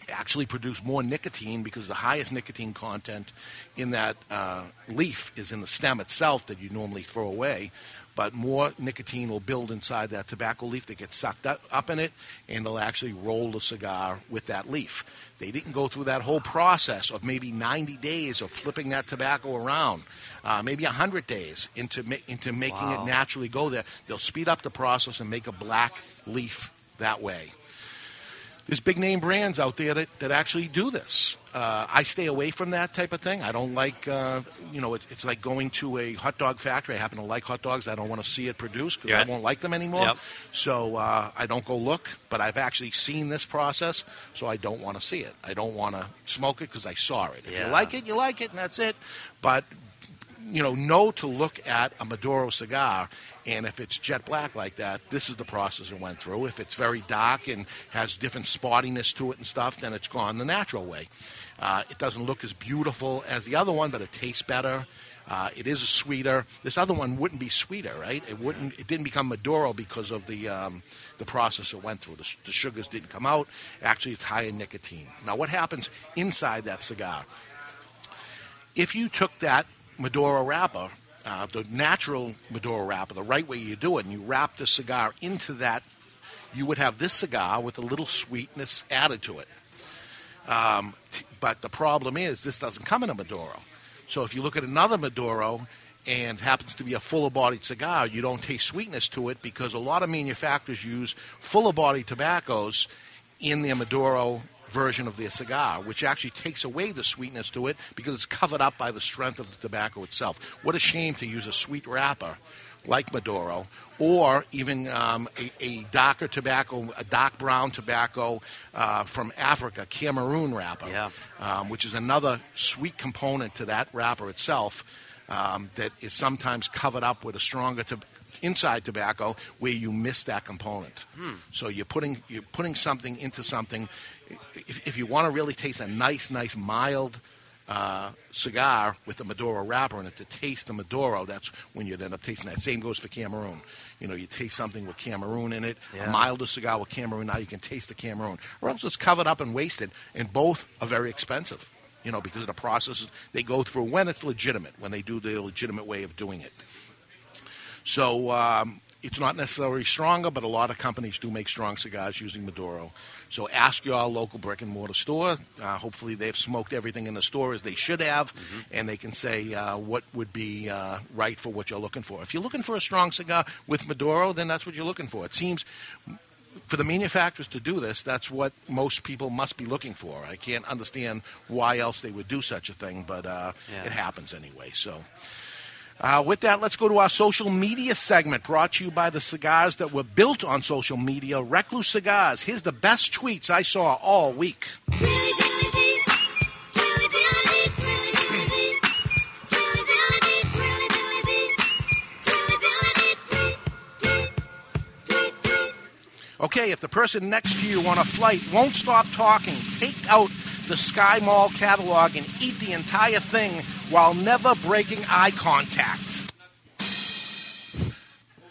actually produce more nicotine because the highest nicotine content in that uh, leaf is in the stem itself that you normally throw away. But more nicotine will build inside that tobacco leaf that gets sucked up, in it, and they'll actually roll the cigar with that leaf. They didn't go through that whole process of maybe 90 days of flipping that tobacco around, uh, maybe 100 days into ma- into making Wow. it naturally go there. They'll speed up the process and make a black leaf that way there's big name brands out there that, that actually do this. Uh, I stay away from that type of thing. I don't like, uh, you know, it, it's like going to a hot dog factory. I happen to like hot dogs. I don't want to see it produced because Yeah. I won't like them anymore. Yep. So uh, I don't go look, but I've actually seen this process, so I don't want to see it. I don't want to smoke it because I saw it. If Yeah. you like it, you like it, and that's it. But you know, know to look at a Maduro cigar, and if it's jet black like that, this is the process it went through. If it's very dark and has different spottiness to it and stuff, then it's gone the natural way. Uh, it doesn't look as beautiful as the other one, but it tastes better. Uh, it is sweeter. This other one wouldn't be sweeter, right? It wouldn't. It didn't become Maduro because of the um, the process it went through. The, the sugars didn't come out. Actually, it's high in nicotine. Now, what happens inside that cigar? if you took that Maduro wrapper, uh, the natural Maduro wrapper, the right way you do it, and you wrap the cigar into that, you would have this cigar with a little sweetness added to it. Um, t- but the problem is, this doesn't come in a Maduro. So if you look at another Maduro and happens to be a fuller bodied cigar, you don't taste sweetness to it because a lot of manufacturers use fuller bodied tobaccos in their Maduro version of their cigar, which actually takes away the sweetness to it because it's covered up by the strength of the tobacco itself. What a shame to use a sweet wrapper like Maduro, or even um, a, a darker tobacco, a dark brown tobacco uh, from Africa, Cameroon wrapper, um, which is another sweet component to that wrapper itself um, that is sometimes covered up with a stronger tob inside tobacco where you miss that component. Hmm. So you're putting you're putting something into something. If, if you want to really taste a nice, nice mild uh, cigar with a Maduro wrapper in it to taste the Maduro, that's when you'd end up tasting that. Same goes for Cameroon. You know, you taste something with Cameroon in it, Yeah. a milder cigar with Cameroon. Now you can taste the Cameroon, or else it's covered up and wasted. And both are very expensive. You know, because of the processes they go through when it's legitimate, when they do the legitimate way of doing it. So um, it's not necessarily stronger, but a lot of companies do make strong cigars using Maduro. So ask your local brick and mortar store. Uh, hopefully, they've smoked everything in the store as they should have, and they can say uh, what would be uh, right for what you're looking for. If you're looking for a strong cigar with Maduro, then that's what you're looking for. It seems for the manufacturers to do this, that's what most people must be looking for. I can't understand why else they would do such a thing, but uh, Yeah. it happens anyway. So. Uh, with that, let's go to our social media segment brought to you by the cigars that were built on social media, Recluse Cigars. Here's the best tweets I saw all week. Okay, if the person next to you on a flight won't stop talking, take out the Sky Mall catalog and eat the entire thing while never breaking eye contact.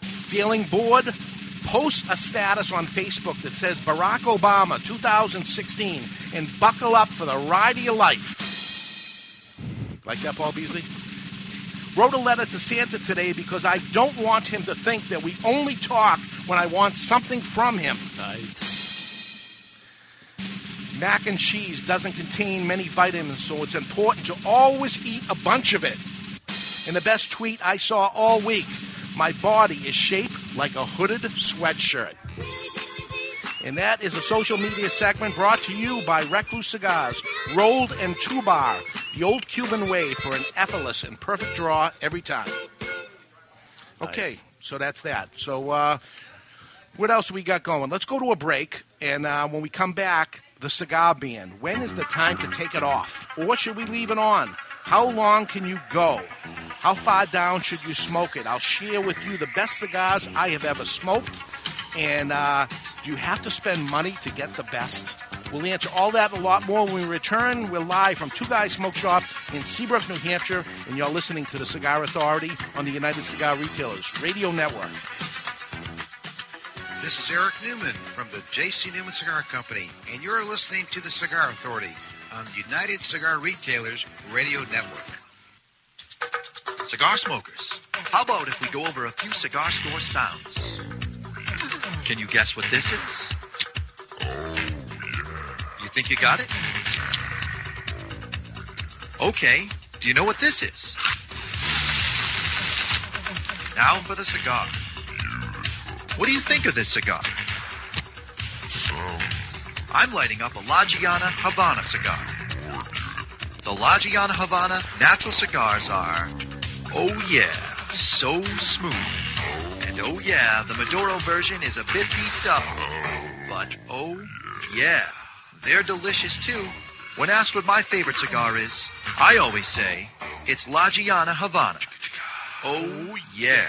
Feeling bored? Post a status on Facebook that says Barack Obama 2016 and buckle up for the ride of your life. Like that, Paul Beasley? Wrote a letter to Santa today because I don't want him to think that we only talk when I want something from him. Nice. Mac and cheese doesn't contain many vitamins, so it's important to always eat a bunch of it. And the best tweet I saw all week my body is shaped like a hooded sweatshirt. And that is a social media segment brought to you by Recluse Cigars, rolled entubado, the old Cuban way for an effortless and perfect draw every time. Okay, so that's that. So, uh, what else we got going? Let's go to a break, and uh, when we come back, the cigar band. When is the time to take it off, or should we leave it on? How long can you go? How far down should you smoke it? I'll share with you the best cigars I have ever smoked. And uh, do you have to spend money to get the best? We'll answer all that and a lot more when we return. We're live from Two Guys Smoke Shop in Seabrook, New Hampshire, and you're listening to the Cigar Authority on the United Cigar Retailers Radio Network. This is Eric Newman from the J.C. Newman Cigar Company, and you're listening to the Cigar Authority on United Cigar Retailers Radio Network. Cigar smokers, how about if we go over a few cigar store sounds? Can you guess what this is? Oh. You think you got it? Okay, do you know what this is? Now for the cigar. What do you think of this cigar? Oh, I'm lighting up a La Gianna Havana cigar. The La Gianna Havana natural cigars are, oh yeah, so smooth. And oh yeah, the Maduro version is a bit beefed up. But oh yeah, they're delicious too. When asked what my favorite cigar is, I always say it's La Gianna Havana. Oh yeah.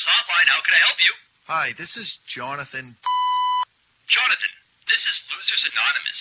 Anonymous Hotline, how can I help you? Hi, this is Jonathan. Jonathan, this is Losers Anonymous.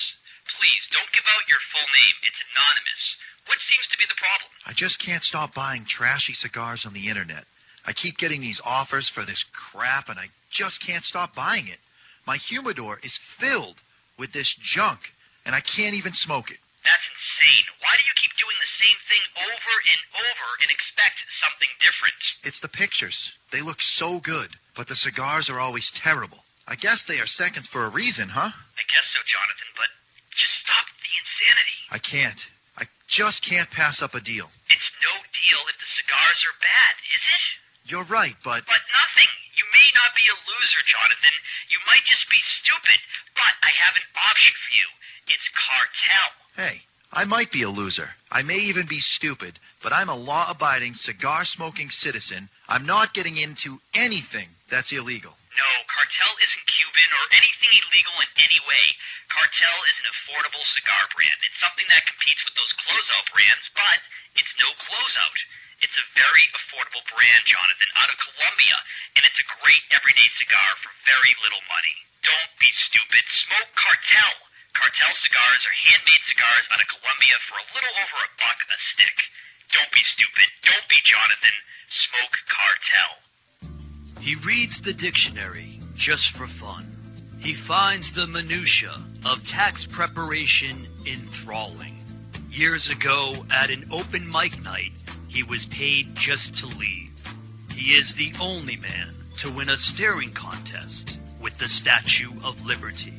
Please don't give out your full name. It's anonymous. What seems to be the problem? I just can't stop buying trashy cigars on the internet. I keep getting these offers for this crap, and I just can't stop buying it. My humidor is filled with this junk, and I can't even smoke it. That's insane. Why do you keep doing the same thing over and over and expect something different? It's the pictures. They look so good, but the cigars are always terrible. I guess they are seconds for a reason, huh? I guess so, Jonathan, but just stop the insanity. I can't. I just can't pass up a deal. It's no deal if the cigars are bad, is it? You're right, but But nothing. You may not be a loser, Jonathan. You might just be stupid, but I have an option for you. It's cartel. Hey, I might be a loser. I may even be stupid, but I'm a law abiding, cigar smoking citizen. I'm not getting into anything that's illegal. No, Cartel isn't Cuban or anything illegal in any way. Cartel is an affordable cigar brand. It's something that competes with those closeout brands, but it's no closeout. It's a very affordable brand, Jonathan, out of Colombia, and it's a great everyday cigar for very little money. Don't be stupid. Smoke Cartel. Cartel cigars are handmade cigars out of Colombia for a little over a buck a stick. Don't be stupid. Don't be Jonathan. Smoke Cartel. He reads the dictionary just for fun. He finds the minutia of tax preparation enthralling. Years ago, at an open mic night, he was paid just to leave. He is the only man to win a staring contest with the Statue of Liberty.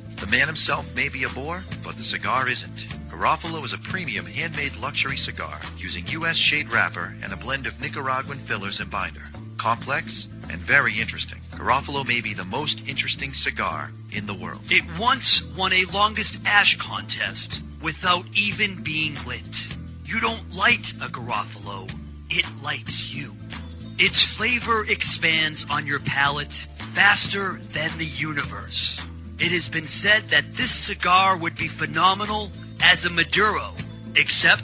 The man himself may be a bore, but the cigar isn't. Garofalo is a premium handmade luxury cigar using U.S. shade wrapper and a blend of Nicaraguan fillers and binder. Complex and very interesting. Garofalo may be the most interesting cigar in the world. It once won a longest ash contest without even being lit. You don't light a Garofalo, it lights you. Its flavor expands on your palate faster than the universe. It has been said that this cigar would be phenomenal as a Maduro, except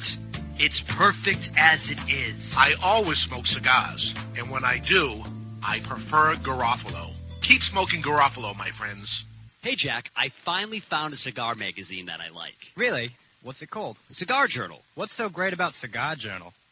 It's perfect as it is. I always smoke cigars, and when I do, I prefer Garofalo. Keep smoking Garofalo, my friends. Hey, Jack, I finally found a cigar magazine that I like. Really? What's it called? Cigar Journal. What's so great about Cigar Journal?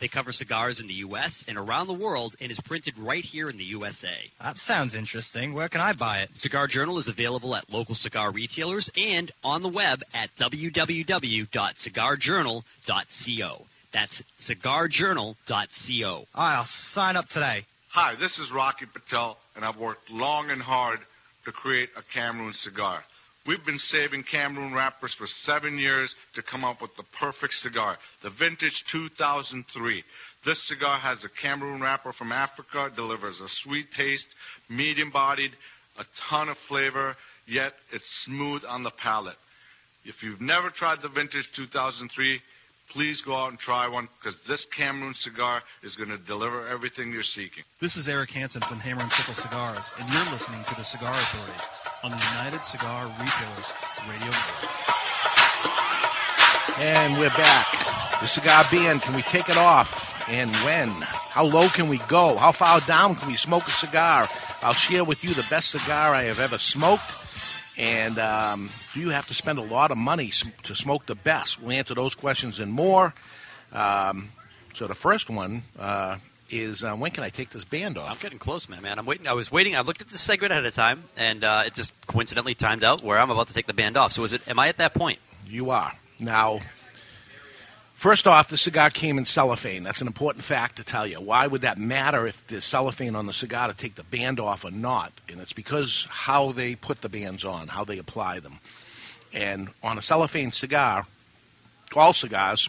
They cover cigars in the U.S. and around the world and is printed right here in the USA. That sounds interesting. Where can I buy it? Cigar Journal is available at local cigar retailers and on the web at www.cigarjournal.co. That's cigarjournal.co. I'll sign up today. Hi, this is Rocky Patel, and I've worked long and hard to create a Cameroon cigar. We've been saving Cameroon wrappers for seven years to come up with the perfect cigar, the Vintage 2003. This cigar has a Cameroon wrapper from Africa, delivers a sweet taste, medium bodied, a ton of flavor, yet it's smooth on the palate. If you've never tried the Vintage 2003, please go out and try one because this Cameroon cigar is going to deliver everything you're seeking. This is Eric Hansen from Hammer and Sickle Cigars, and you're listening to the Cigar Authority on the United Cigar Retailers Radio Network. And we're back. The cigar band, can we take it off? And when? How low can we go? How far down can we smoke a cigar? I'll share with you the best cigar I have ever smoked. And um, do you have to spend a lot of money to smoke the best? We'll answer those questions and more. Um, so the first one uh, is uh, when can I take this band off? I'm getting close, man. Man, I'm waiting. I was waiting. I looked at the segment ahead of time, and uh, it just coincidentally timed out where I'm about to take the band off. So is it? Am I at that point? You are. Now, first off, the cigar came in cellophane. That's an important fact to tell you. Why would that matter if there's cellophane on the cigar to take the band off or not? And it's because how they put the bands on, how they apply them. And on a cellophane cigar, all cigars,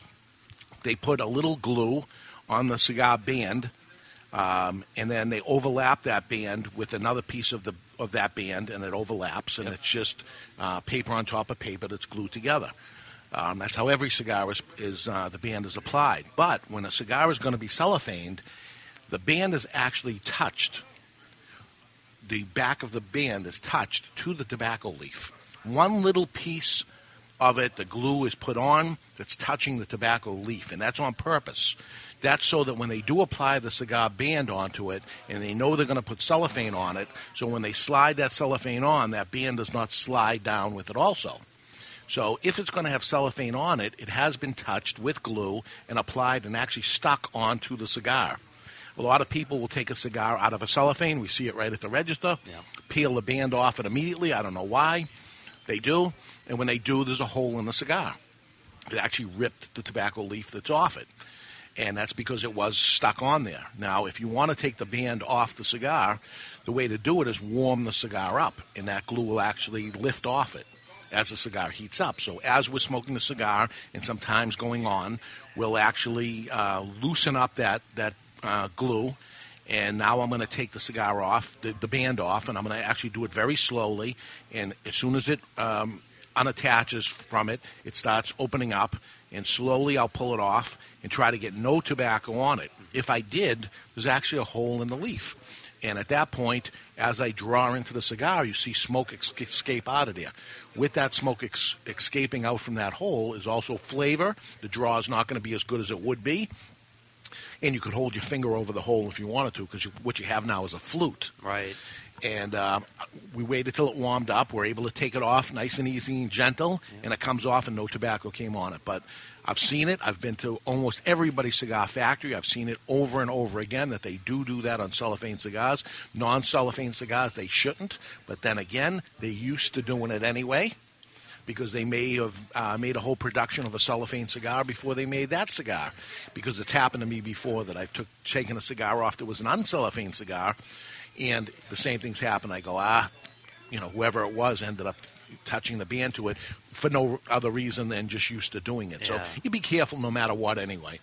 they put a little glue on the cigar band, um, and then they overlap that band with another piece of the of that band, and it overlaps, and it's just uh, paper on top of paper that's glued together. Um, that's how every cigar is, is uh, the band is applied. But when a cigar is going to be cellophaned, the band is actually touched. The back of the band is touched to the tobacco leaf. One little piece of it, the glue is put on that's touching the tobacco leaf, and that's on purpose. That's so that when they do apply the cigar band onto it, and they know they're going to put cellophane on it, so when they slide that cellophane on, that band does not slide down with it also. So if it's going to have cellophane on it, it has been touched with glue and applied and actually stuck onto the cigar. A lot of people will take a cigar out of a cellophane. We see it right at the register. Peel the band off it immediately. I don't know why. They do. And when they do, there's a hole in the cigar. It actually ripped the tobacco leaf that's off it. And that's because it was stuck on there. Now, if you want to take the band off the cigar, the way to do it is warm the cigar up, and that glue will actually lift off it as the cigar heats up. So as we're smoking the cigar, and sometimes going on, we'll actually uh, loosen up that that uh, glue. And now I'm going to take the cigar off, the, the band off, and I'm going to actually do it very slowly. And as soon as it um, unattaches from it, it starts opening up, and slowly I'll pull it off and try to get no tobacco on it. If I did, there's actually a hole in the leaf. And at that point, as I draw into the cigar, you see smoke escape out of there. With that smoke ex- escaping out from that hole is also flavor. The draw is not going to be as good as it would be. And you could hold your finger over the hole if you wanted to, because what you have now is a flute. Right. And uh, we waited till it warmed up. We're able to take it off nice and easy and gentle, and it comes off, and no tobacco came on it. But I've seen it. I've been to almost everybody's cigar factory. I've seen it over and over again that they do do that on cellophane cigars. Non cellophane cigars, they shouldn't. But then again, they're used to doing it anyway because they may have uh, made a whole production of a cellophane cigar before they made that cigar. Because it's happened to me before that I've took, taken a cigar off that was an uncellophane cigar, and the same things happen. I go, ah, you know, whoever it was ended up touching the band to it for no other reason than just used to doing it. Yeah. So you be careful no matter what anyway.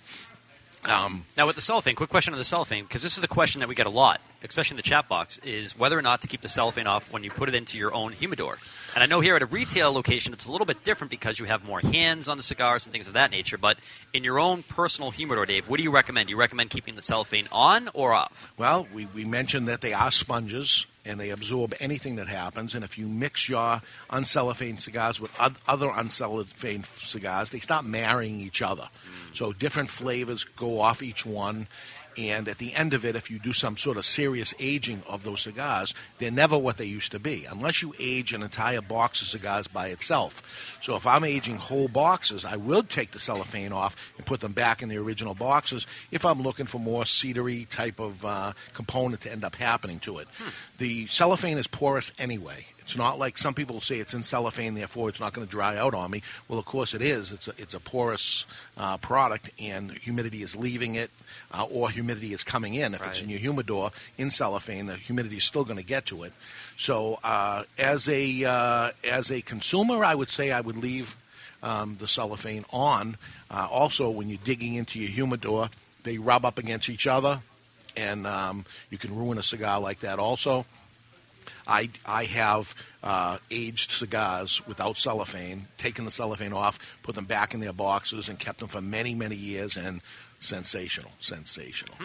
Um, Now, with the cellophane, quick question on the cellophane, because this is a question that we get a lot, especially in the chat box, is whether or not to keep the cellophane off when you put it into your own humidor. And I know here at a retail location, it's a little bit different because you have more hands on the cigars and things of that nature. But in your own personal humidor, Dave, what do you recommend? Do you recommend keeping the cellophane on or off? Well, we, we mentioned that they are sponges and they absorb anything that happens. And if you mix your uncellophane cigars with other uncellophane cigars, they start marrying each other. Mm. So different flavors go off each one. And at the end of it, if you do some sort of serious aging of those cigars, they're never what they used to be, unless you age an entire box of cigars by itself. So if I'm aging whole boxes, I will take the cellophane off and put them back in the original boxes if I'm looking for more cedary type of uh, component to end up happening to it. The cellophane is porous anyway. It's not like some people say it's in cellophane, therefore it's not going to dry out on me. Well, of course it is. It's a, it's a porous uh, product, and humidity is leaving it, uh, or humidity is coming in. If it's in your humidor in cellophane, the humidity is still going to get to it. So, uh, as a uh, as a consumer, I would say I would leave um, the cellophane on. Uh, also, when you're digging into your humidor, they rub up against each other, and um, you can ruin a cigar like that. Also. I, I have uh, aged cigars without cellophane, taken the cellophane off, put them back in their boxes, and kept them for many, many years. And sensational, sensational.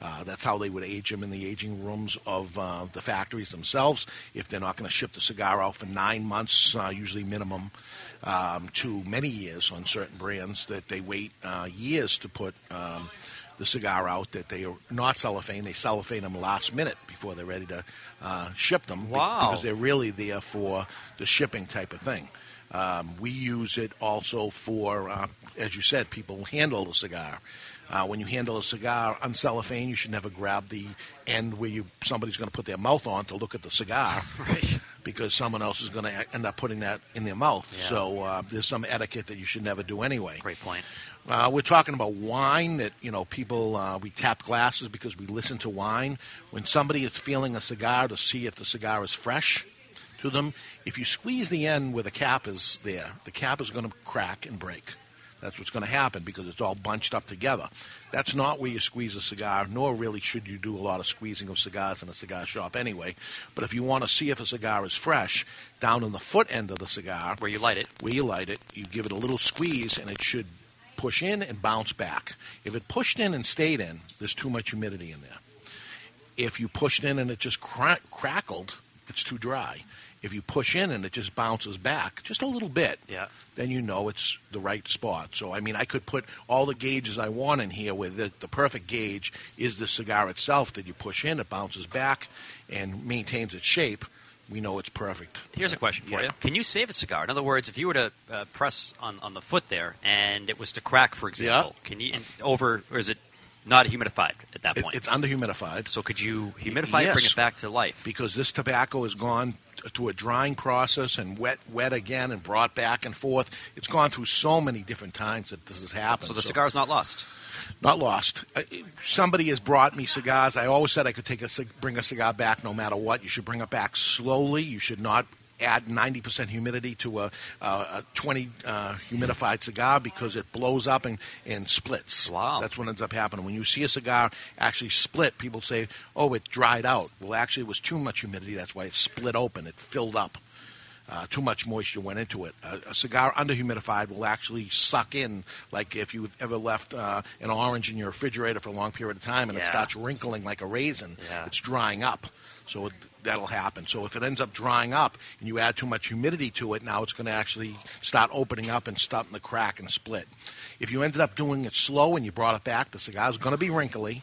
Uh, that's how they would age them in the aging rooms of uh, the factories themselves. If they're not going to ship the cigar out for nine months, uh, usually minimum, um, to many years on certain brands, that they wait uh, years to put. Um, the cigar out that they are not cellophane. They cellophane them last minute before they're ready to uh, ship them. Wow. Because they're really there for the shipping type of thing. Um, we use it also for, uh, as you said, people handle the cigar. Uh, when you handle a cigar on cellophane, you should never grab the end where you somebody's going to put their mouth on to look at the cigar, (laughs) because someone else is going to end up putting that in their mouth. Yeah. So uh, there's some etiquette that you should never do anyway. Great point. Uh, we're talking about wine that you know people uh, we tap glasses because we listen to wine. When somebody is feeling a cigar to see if the cigar is fresh to them, if you squeeze the end where the cap is there, the cap is going to crack and break. That's what's going to happen because it's all bunched up together. That's not where you squeeze a cigar, nor really should you do a lot of squeezing of cigars in a cigar shop anyway. But if you want to see if a cigar is fresh, down in the foot end of the cigar, where you light it, where you light it, you give it a little squeeze, and it should push in and bounce back. If it pushed in and stayed in, there's too much humidity in there. If you pushed in and it just cra- crackled, it's too dry. If you push in and it just bounces back just a little bit, Yeah. then you know it's the right spot. So, I mean, I could put all the gauges I want in here where the, the perfect gauge is the cigar itself that you push in, it bounces back and maintains its shape. We know it's perfect. Here's a question for you. Can you save a cigar? In other words, if you were to uh, press on, on the foot there and it was to crack, for example, can you and over or is it not humidified at that It- point? it's underhumidified. So could you humidify it, bring it back to life? because this tobacco is gone through a drying process and wet, wet again, and brought back and forth. It's gone through so many different times that this has happened. So the cigar's not lost. Not lost. Uh, Somebody has brought me cigars. I always said I could take a cig- bring a cigar back no matter what. You should bring it back slowly. You should not add 90% humidity to a, a, a 20 uh, humidified cigar because it blows up and, and splits. Wow. That's what ends up happening. When you see a cigar actually split, people say, oh, it dried out. Well, actually, it was too much humidity. That's why it split open. It filled up. Uh, too much moisture went into it. A, a cigar underhumidified will actually suck in, like if you've ever left uh, an orange in your refrigerator for a long period of time and it starts wrinkling like a raisin. Yeah. It's drying up. So it, that'll happen. So if it ends up drying up and you add too much humidity to it, now it's going to actually start opening up and starting to crack and split. If you ended up doing it slow and you brought it back, the cigar's going to be wrinkly,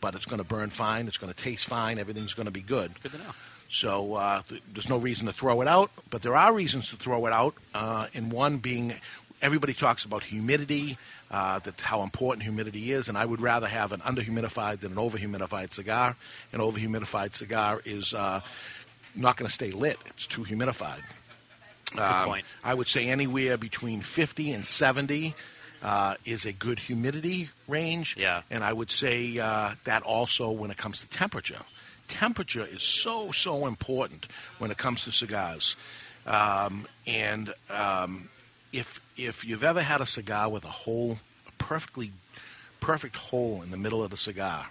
but it's going to burn fine. It's going to taste fine. Everything's going to be good. Good to know. So uh, th- there's no reason to throw it out, but there are reasons to throw it out. Uh, and one being, everybody talks about humidity, uh, that how important humidity is, and I would rather have an underhumidified than an overhumidified cigar. An overhumidified cigar is uh, not going to stay lit; it's too humidified. Um, point. I would say anywhere between 50 and 70 uh, is a good humidity range. Yeah. And I would say uh, that also when it comes to temperature. Temperature is so, so important when it comes to cigars. Um, and um, if, if you've ever had a cigar with a hole, a perfectly perfect hole in the middle of the cigar.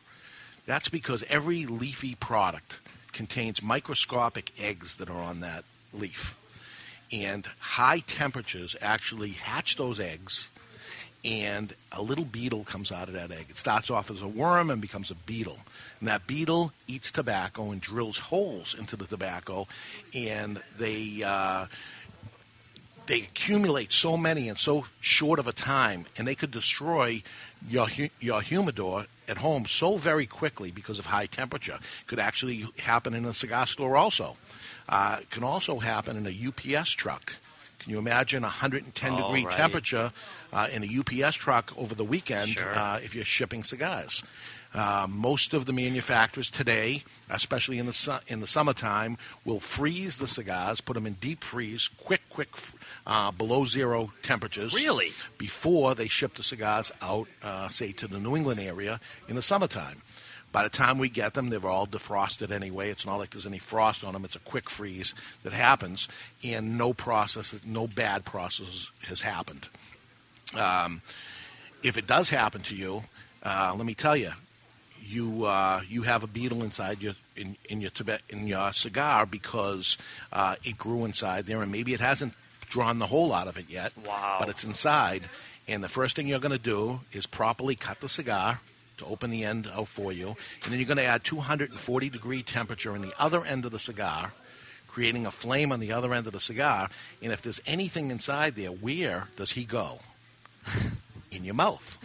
That's because every leafy product contains microscopic eggs that are on that leaf. And high temperatures actually hatch those eggs, and a little beetle comes out of that egg. It starts off as a worm and becomes a beetle. And that beetle eats tobacco and drills holes into the tobacco, and they. Uh, they accumulate so many in so short of a time, and they could destroy your your humidor at home so very quickly because of high temperature. Could actually happen in a cigar store also. Uh, can also happen in a UPS truck. Can you imagine a 110 degree Alrighty. temperature uh, in a UPS truck over the weekend Sure. uh, if you're shipping cigars? Uh, most of the manufacturers today, especially in the su- in the summertime, will freeze the cigars, put them in deep freeze, quick, quick, uh, below zero temperatures. Really? Before they ship the cigars out, uh, say to the New England area in the summertime. By the time we get them, they're all defrosted anyway. It's not like there's any frost on them. It's a quick freeze that happens, and no process, no bad process has happened. Um, if it does happen to you, uh, let me tell you, you uh, you have a beetle inside your in, in your Tibet in your cigar because uh, it grew inside there, and maybe it hasn't drawn the hole out of it yet. Wow. But it's inside, and the first thing you're going to do is properly cut the cigar to open the end out for you, and then you're going to add 240 degree temperature in the other end of the cigar. Creating a flame on the other end of the cigar, and if there's anything inside there, where does he go? (laughs) In your mouth.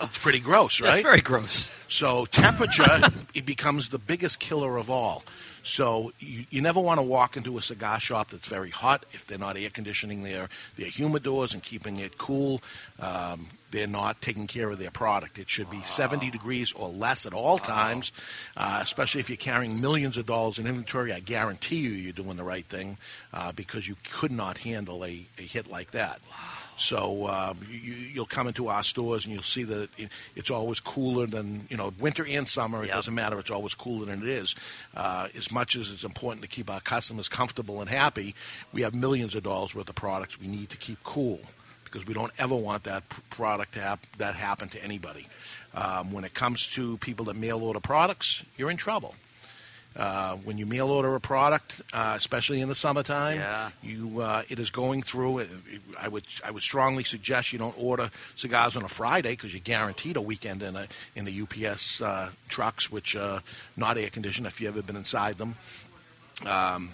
It's pretty gross, right? That's very gross. So temperature it becomes the biggest killer of all. So you, you never want to walk into a cigar shop that's very hot if they're not air conditioning their their humidors and keeping it cool. Um, they're not taking care of their product. It should be 70 degrees or less at all times, uh, especially if you're carrying millions of dollars in inventory. I guarantee you, you're doing the right thing uh, because you could not handle a, a hit like that. So um, you, you'll come into our stores and you'll see that it, it's always cooler than you know winter and summer. It Yep. doesn't matter. It's always cooler than it is. Uh, as much as it's important to keep our customers comfortable and happy, we have millions of dollars worth of products we need to keep cool because we don't ever want that product to hap- that happen to anybody. Um, when it comes to people that mail order products, you're in trouble. Uh, when you mail order a product, uh, especially in the summertime, Yeah. you uh, it is going through. I would I would strongly suggest you don't order cigars on a Friday because you're guaranteed a weekend in a in the UPS uh, trucks, which are not air conditioned. If you have ever been inside them. Um,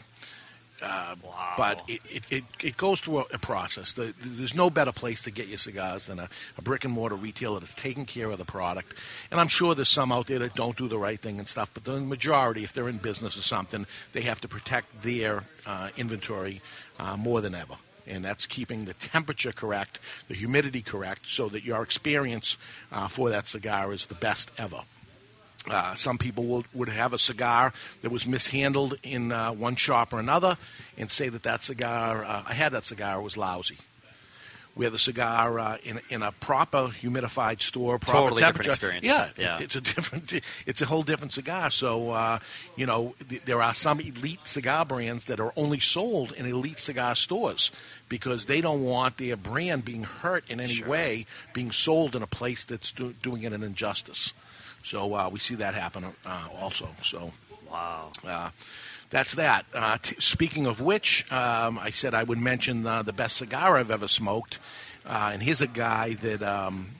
uh, But it, it, it, it goes through a, a process. The, there's no better place to get your cigars than a, a brick and mortar retailer that's taking care of the product. And I'm sure there's some out there that don't do the right thing and stuff, but the majority, if they're in business or something, they have to protect their uh, inventory uh, more than ever. And that's keeping the temperature correct, the humidity correct, so that your experience uh, for that cigar is the best ever. Uh, some people will, would have a cigar that was mishandled in uh, one shop or another and say that that cigar, uh, I had that cigar, was lousy. Where the cigar uh, in, in a proper humidified store, proper Totally different experience. yeah, it- it's a different, (laughs) it's a whole different cigar. So, uh, you know, th- there are some elite cigar brands that are only sold in elite cigar stores because they don't want their brand being hurt in any way, being sold in a place that's do- doing it an injustice. So uh, we see that happen uh, also. So wow, uh, that's that. Uh, t- speaking of which, um, I said I would mention uh, the best cigar I've ever smoked, uh, and here's a guy that. Um,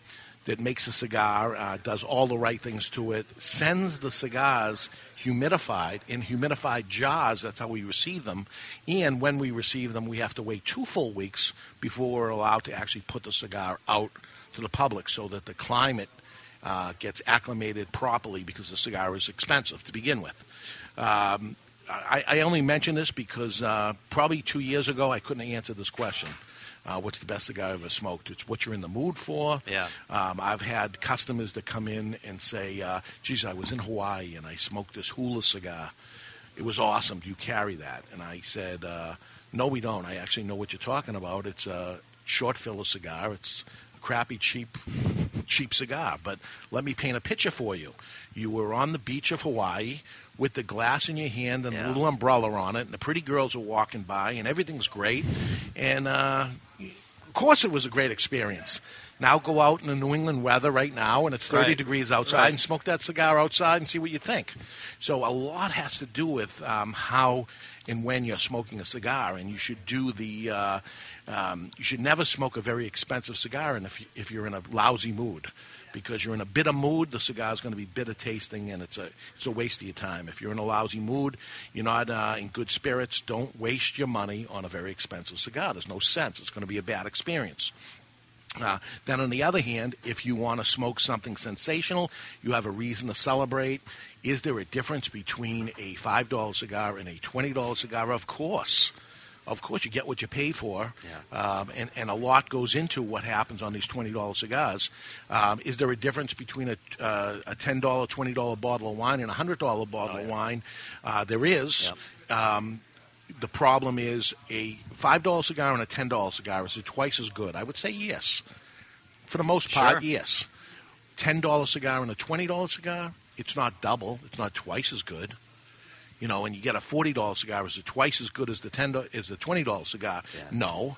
that makes a cigar, uh, does all the right things to it, sends the cigars humidified in humidified jars. That's how we receive them. And when we receive them, we have to wait two full weeks before we're allowed to actually put the cigar out to the public so that the climate uh, gets acclimated properly because the cigar is expensive to begin with. Um, I, I only mention this because uh, probably two years ago I couldn't answer this question. Uh, what's the best cigar I've ever smoked? It's what you're in the mood for. Yeah. Um, I've had customers that come in and say, uh, geez, I was in Hawaii and I smoked this hula cigar. It was awesome. Do you carry that? And I said, uh, no, we don't. I actually know what you're talking about. It's a short filler cigar. It's a crappy, cheap, cheap cigar. But let me paint a picture for you. You were on the beach of Hawaii with the glass in your hand and Yeah. a little umbrella on it, and the pretty girls are walking by, and everything's great. And uh, of course, it was a great experience. Now go out in the New England weather right now, and it's 30 Right. degrees outside, Right. and smoke that cigar outside and see what you think. So a lot has to do with um, how and when you're smoking a cigar, and you should do the. Uh, um, you should never smoke a very expensive cigar, and if you, if you're in a lousy mood, because you're in a bitter mood, the cigar is going to be bitter tasting, and it's a it's a waste of your time. If you're in a lousy mood, you're not uh, in good spirits. Don't waste your money on a very expensive cigar. There's no sense. It's going to be a bad experience. Uh, then, on the other hand, if you want to smoke something sensational, you have a reason to celebrate. Is there a difference between a $5 cigar and a $20 cigar? Of course. Of course, you get what you pay for, um, and, and a lot goes into what happens on these $20 cigars. Um, is there a difference between a, uh, a $10, $20 bottle of wine and a $100 bottle of wine? Uh, there is. Um, the problem is a five dollar cigar and a ten dollar cigar is it twice as good? I would say yes. For the most part, Sure. yes. Ten dollar cigar and a twenty dollar cigar, it's not double. It's not twice as good. You know, and you get a forty dollar cigar, is it twice as good as the ten as the twenty dollar cigar? No.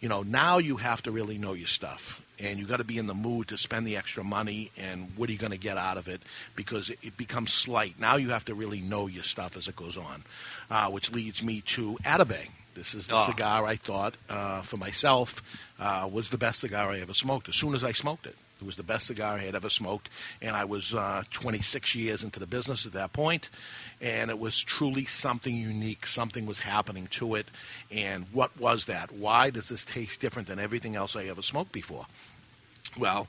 You know, now you have to really know your stuff. And you got to be in the mood to spend the extra money, and what are you going to get out of it? Because it, it becomes slight. Now you have to really know your stuff as it goes on, uh, which leads me to Atabey. This is the Oh. cigar I thought uh, for myself uh, was the best cigar I ever smoked. As soon as I smoked it, it was the best cigar I had ever smoked, and I was uh, 26 years into the business at that point, and it was truly something unique. Something was happening to it, and what was that? Why does this taste different than everything else I ever smoked before? Well,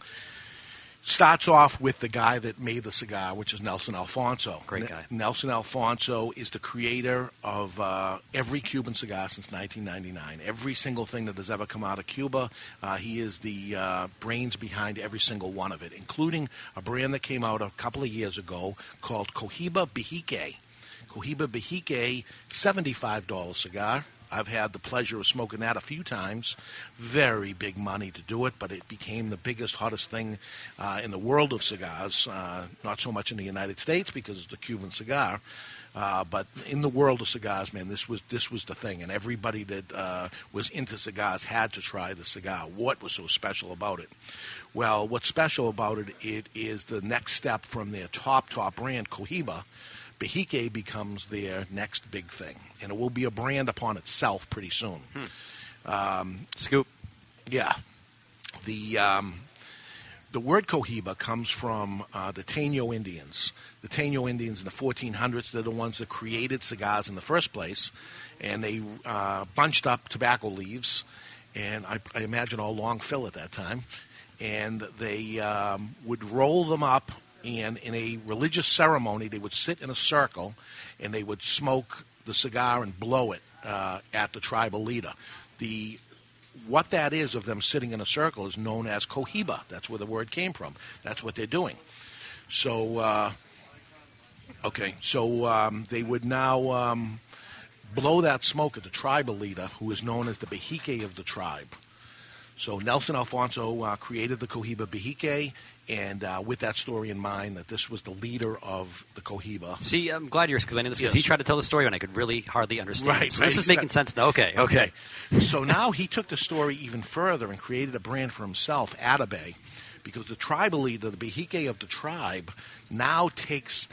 starts off with the guy that made the cigar, which is Nelson Alfonso. Great N- guy. Nelson Alfonso is the creator of uh, every Cuban cigar since 1999. Every single thing that has ever come out of Cuba, uh, he is the uh, brains behind every single one of it, including a brand that came out a couple of years ago called Cohiba Behike. Cohiba Behike, $75 cigar. I've had the pleasure of smoking that a few times. Very big money to do it, but it became the biggest, hottest thing uh, in the world of cigars. Uh, not so much in the United States because it's a Cuban cigar, uh, but in the world of cigars, man, this was this was the thing, and everybody that uh, was into cigars had to try the cigar. What was so special about it? Well, what's special about it, it is the next step from their top top brand, Cohiba. Behike becomes their next big thing, and it will be a brand upon itself pretty soon. Um, Scoop. Yeah. The um, the word Cohiba comes from uh, the Taino Indians. The Taino Indians in the 1400s, they're the ones that created cigars in the first place, and they uh, bunched up tobacco leaves, and I, I imagine all long fill at that time, and they um, would roll them up, and in a religious ceremony, they would sit in a circle, and they would smoke the cigar and blow it uh, at the tribal leader. The what that is of them sitting in a circle is known as cohiba. That's where the word came from. That's what they're doing. So, uh, okay, so um, they would now um, blow that smoke at the tribal leader, who is known as the Bejique of the tribe. So Nelson Alfonso uh, created the Cohiba Behike, and uh, with that story in mind, that this was the leader of the Cohiba. See, I'm glad you're explaining this because Yes. he tried to tell the story and I could really hardly understand. Right, So right, this is making sense now. Okay, okay. Okay. so now he took the story even further and created a brand for himself, Atabey, because the tribal leader, the Bejique of the tribe, now takes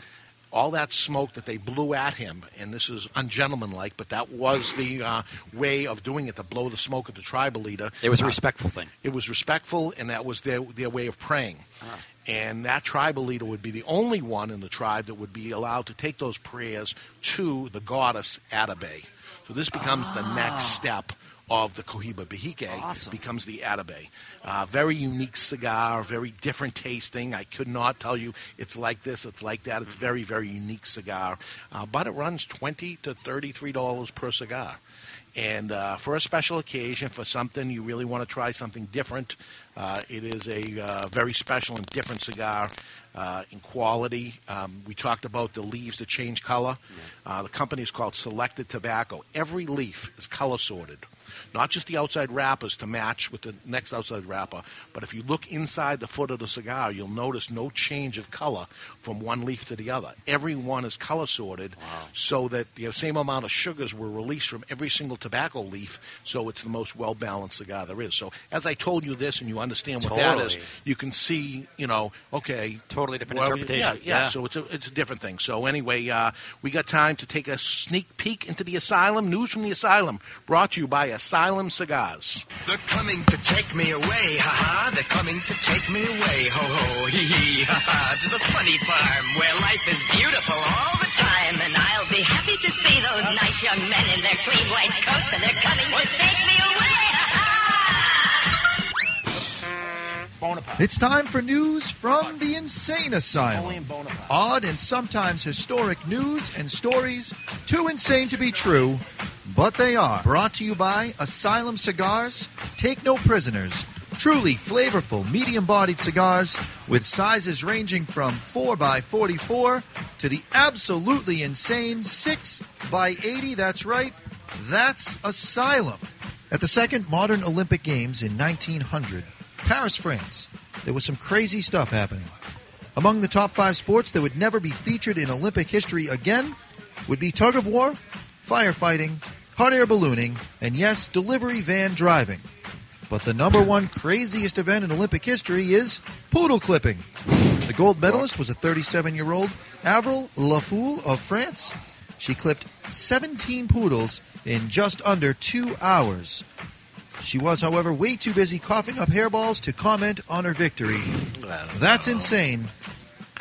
all that smoke that they blew at him, and this is ungentlemanlike, but that was the uh, way of doing it to blow the smoke at the tribal leader. It was a Uh, respectful thing. it was respectful, and that was their their way of praying. And that tribal leader would be the only one in the tribe that would be allowed to take those prayers to the goddess Atabey. So this becomes the next step of the Cohiba Behike. Becomes the Atabey. Uh, very unique cigar, very different tasting. I could not tell you it's like this, it's like that. It's very, very unique cigar. Uh, but it runs twenty to thirty-three dollars per cigar. And uh, for a special occasion, for something you really want to try something different, uh, it is a uh, very special and different cigar uh, in quality. Um, we talked about the leaves that change color. Uh, the company is called Selected Tobacco. Every leaf is color sorted. Not just the outside wrappers to match with the next outside wrapper, but if you look inside the foot of the cigar, you'll notice no change of color from one leaf to the other. Every one is color sorted so that the same amount of sugars were released from every single tobacco leaf, so it's the most well balanced cigar there is. So, as I told you this and you understand what that is, you can see, you know, okay. Totally different well, interpretation. Yeah, yeah, Yeah. So it's a, it's a different thing. So, anyway, uh, we got time to take a sneak peek into the asylum. News from the asylum brought to you by Asylum Cigars. They're coming to take me away, ha ha. They're coming to take me away, ho ho, hee hee, ha ha. To the funny farm where life is beautiful all the time. And I'll be happy to see those nice young men in their clean white coats. And they're coming to take It's time for news from the insane asylum. Odd and sometimes historic news and stories too insane to be true, but they are. Brought to you by Asylum Cigars. Take no prisoners. Truly flavorful, medium bodied cigars with sizes ranging from 4x44 to the absolutely insane 6x80. That's right, that's Asylum. At the second modern Olympic Games in 1900, Paris, France, there was some crazy stuff happening. Among the top five sports that would never be featured in Olympic history again would be tug of war, firefighting, hot air ballooning, and yes, delivery van driving. But the number one craziest event in Olympic history is poodle clipping. The gold medalist was a 37 year old Avril Lafoule of France. She clipped 17 poodles in just under two hours. She was, however, way too busy coughing up hairballs to comment on her victory. That's insane.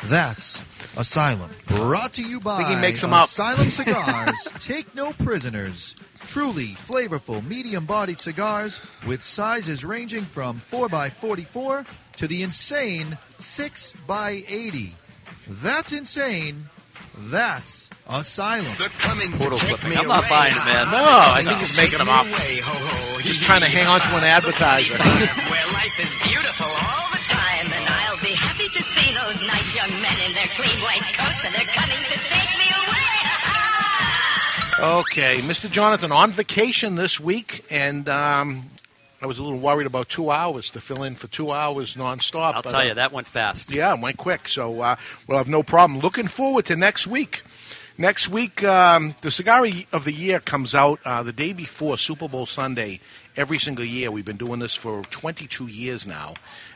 That's Asylum. Brought to you by Think he makes 'em up. Asylum (laughs) Cigars. Take no prisoners. Truly flavorful, medium bodied cigars with sizes ranging from 4x44 to the insane 6x80. That's insane. That's Asylum. Poodle clipping. I'm not buying it, man. No, I think he's making them up. Just trying to hang on to an advertiser. (laughs) where life is beautiful all the time. And I'll be happy to see those nice young men in their clean white coats. And they're coming to take me away. (laughs) Okay, Mr. Jonathan on vacation this week, and um, I was a little worried about two hours to fill in for two hours nonstop. I'll but, tell uh, you, that went fast. Yeah, it went quick, so uh, we'll have no problem. Looking forward to next week. Next week, um, the Cigar of the Year comes out uh, the day before Super Bowl Sunday every single year. We've been doing this for 22 years now.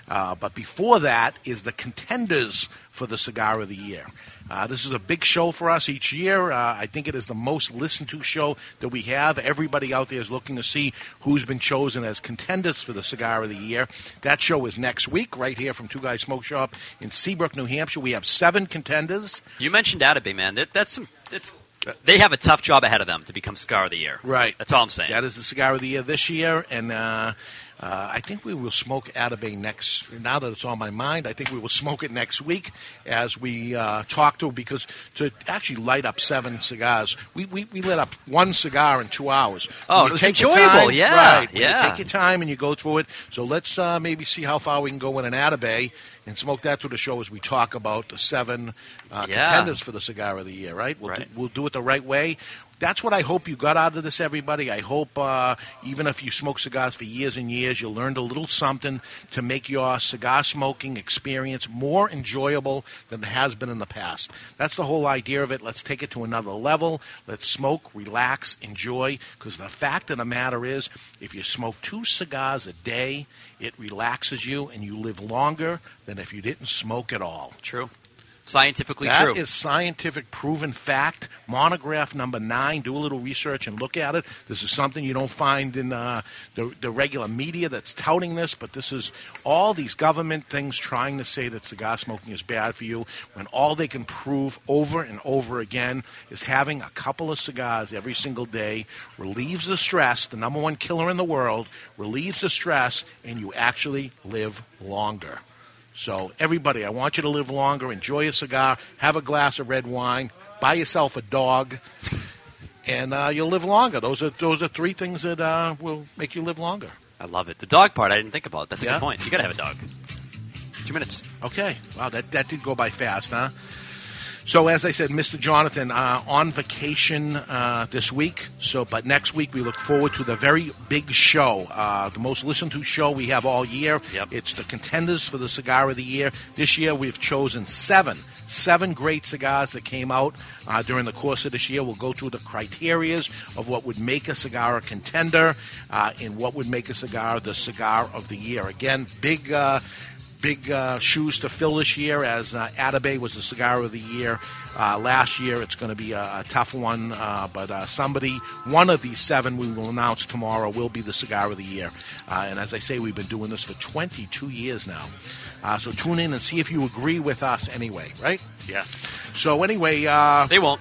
Uh, but before that is the contenders for the Cigar of the Year. Uh, this is a big show for us each year. Uh, I think it is the most listened to show that we have. Everybody out there is looking to see who's been chosen as contenders for the Cigar of the Year. That show is next week, right here from Two Guys Smoke Shop in Seabrook, New Hampshire. We have seven contenders. You mentioned Atabey, man. That, that's some. That's they have a tough job ahead of them to become Cigar of the Year. Right. That's all I'm saying. That is the cigar of the year this year, and uh, uh, I think we will smoke Atabey next. Now that it's on my mind, I think we will smoke it next week as we uh, talk to because to actually light up seven cigars, we, we, we lit up one cigar in two hours. Oh, it was enjoyable, time- yeah, right, when you yeah. take your time and you go through it. So let's uh, maybe see how far we can go in an Atabey and smoke that through the show as we talk about the seven uh, Yeah. contenders for the cigar of the year. Right? We'll, Right. Do, we'll do it the right way. That's what I hope you got out of this, everybody. I hope uh, even if you smoke cigars for years and years, you learned a little something to make your cigar smoking experience more enjoyable than it has been in the past. That's the whole idea of it. Let's take it to another level. Let's smoke, relax, enjoy. Because the fact of the matter is, if you smoke two cigars a day, it relaxes you and you live longer than if you didn't smoke at all. True. Scientifically That true. is scientific proven fact. Monograph number nine. Do a little research and look at it. This is something you don't find in uh, the, the regular media that's touting this, but this is all these government things trying to say that cigar smoking is bad for you when all they can prove over and over again is having a couple of cigars every single day relieves the stress, the number one killer in the world, relieves the stress, and you actually live longer. So, everybody, I want you to live longer, enjoy a cigar, have a glass of red wine, buy yourself a dog, and uh, you'll live longer. Those are those are three things that uh, will make you live longer. I love it. The dog part, I didn't think about. That's a Yeah? good point. You got to have a dog. Two minutes. Okay. Wow, that, that did go by fast, huh? So, as I said, Mr. Jonathan uh, on vacation uh, this week. So, but next week we look forward to the very big show, uh, the most listened to show we have all year. It's the contenders for the cigar of the year. This year we've chosen seven, seven great cigars that came out uh, during the course of this year. We'll go through the criterias of what would make a cigar a contender uh, and what would make a cigar the cigar of the year. Again, big. Big uh, shoes to fill this year as uh, Atabey was the cigar of the year uh, last year. It's going to be a, a tough one, uh, but uh, somebody, one of these seven we will announce tomorrow will be the cigar of the year. Uh, and as I say, we've been doing this for 22 years now. Uh, so tune in and see if you agree with us anyway, right? Yeah. So anyway, uh, they won't.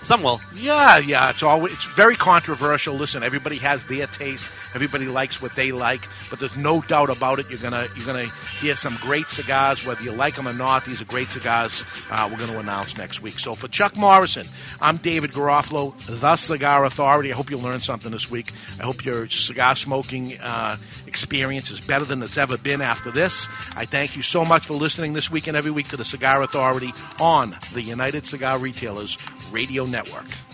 Some will. Yeah, yeah. It's always it's very controversial. Listen, everybody has their taste. Everybody likes what they like, but there's no doubt about it. You're gonna you're gonna hear some great cigars, whether you like them or not. These are great cigars. Uh, we're going to announce next week. So for Chuck Morrison, I'm David Garofalo, the Cigar Authority. I hope you learned something this week. I hope your cigar smoking uh, experience is better than it's ever been after this. I thank you so much for listening this week and every week to the Cigar Authority on the United Cigar Retailers Radio Network.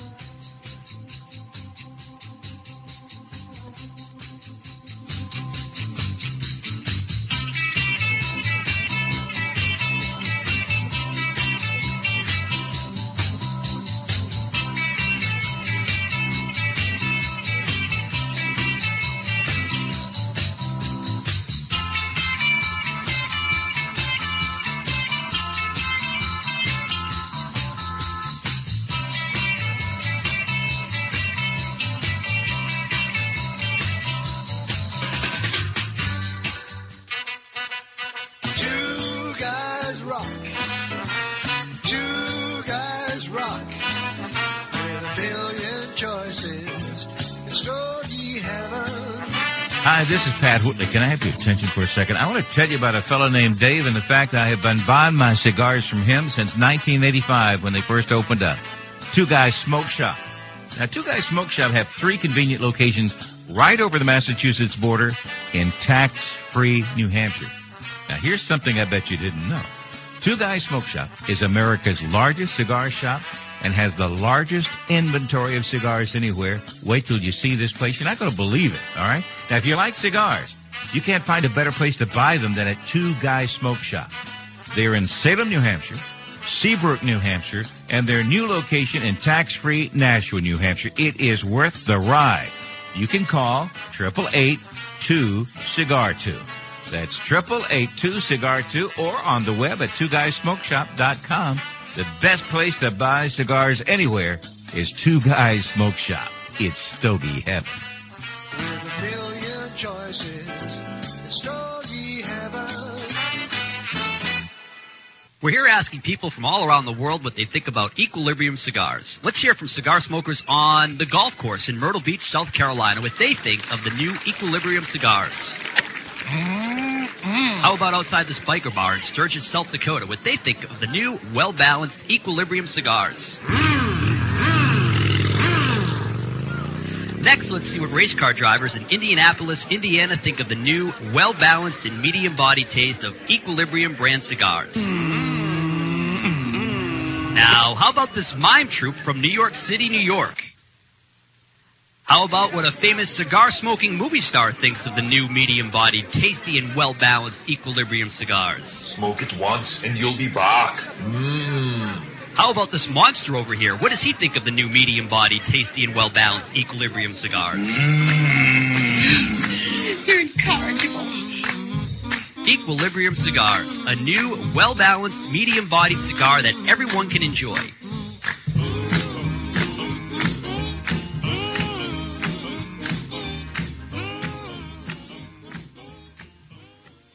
Can I have your attention for a second? I want to tell you about a fellow named Dave and the fact that I have been buying my cigars from him since 1985 when they first opened up. Two Guys Smoke Shop. Now, Two Guys Smoke Shop have three convenient locations right over the Massachusetts border in tax-free New Hampshire. Now, here's something I bet you didn't know. Two Guys Smoke Shop is America's largest cigar shop and has the largest inventory of cigars anywhere. Wait till you see this place. You're not going to believe it, all right? Now, if you like cigars, you can't find a better place to buy them than at Two Guys Smoke Shop. They're in Salem, New Hampshire, Seabrook, New Hampshire, and their new location in tax-free Nashua, New Hampshire. It is worth the ride. You can call triple eight two cigar two. That's triple eight two cigar two, or on the web at two twoguysmokeshop.com. The best place to buy cigars anywhere is Two Guys Smoke Shop. It's Stogie Heaven. With a billion choices. Heaven. We're here asking people from all around the world what they think about Equilibrium cigars. Let's hear from cigar smokers on the golf course in Myrtle Beach, South Carolina, what they think of the new Equilibrium cigars. Mm-hmm. How about outside this biker bar in Sturgis, South Dakota, what they think of the new, well balanced Equilibrium cigars? Mm. Next, let's see what race car drivers in Indianapolis, Indiana think of the new, well balanced and medium body taste of Equilibrium brand cigars. Now, how about this mime troupe from New York City, New York? How about what a famous cigar smoking movie star thinks of the new medium bodied, tasty, and well balanced Equilibrium cigars? Smoke it once and you'll be back. Mmm. How about this monster over here? What does he think of the new medium bodied, tasty, and well balanced Equilibrium cigars? Mm. They're incorrigible. Equilibrium Cigars, a new, well balanced, medium bodied cigar that everyone can enjoy.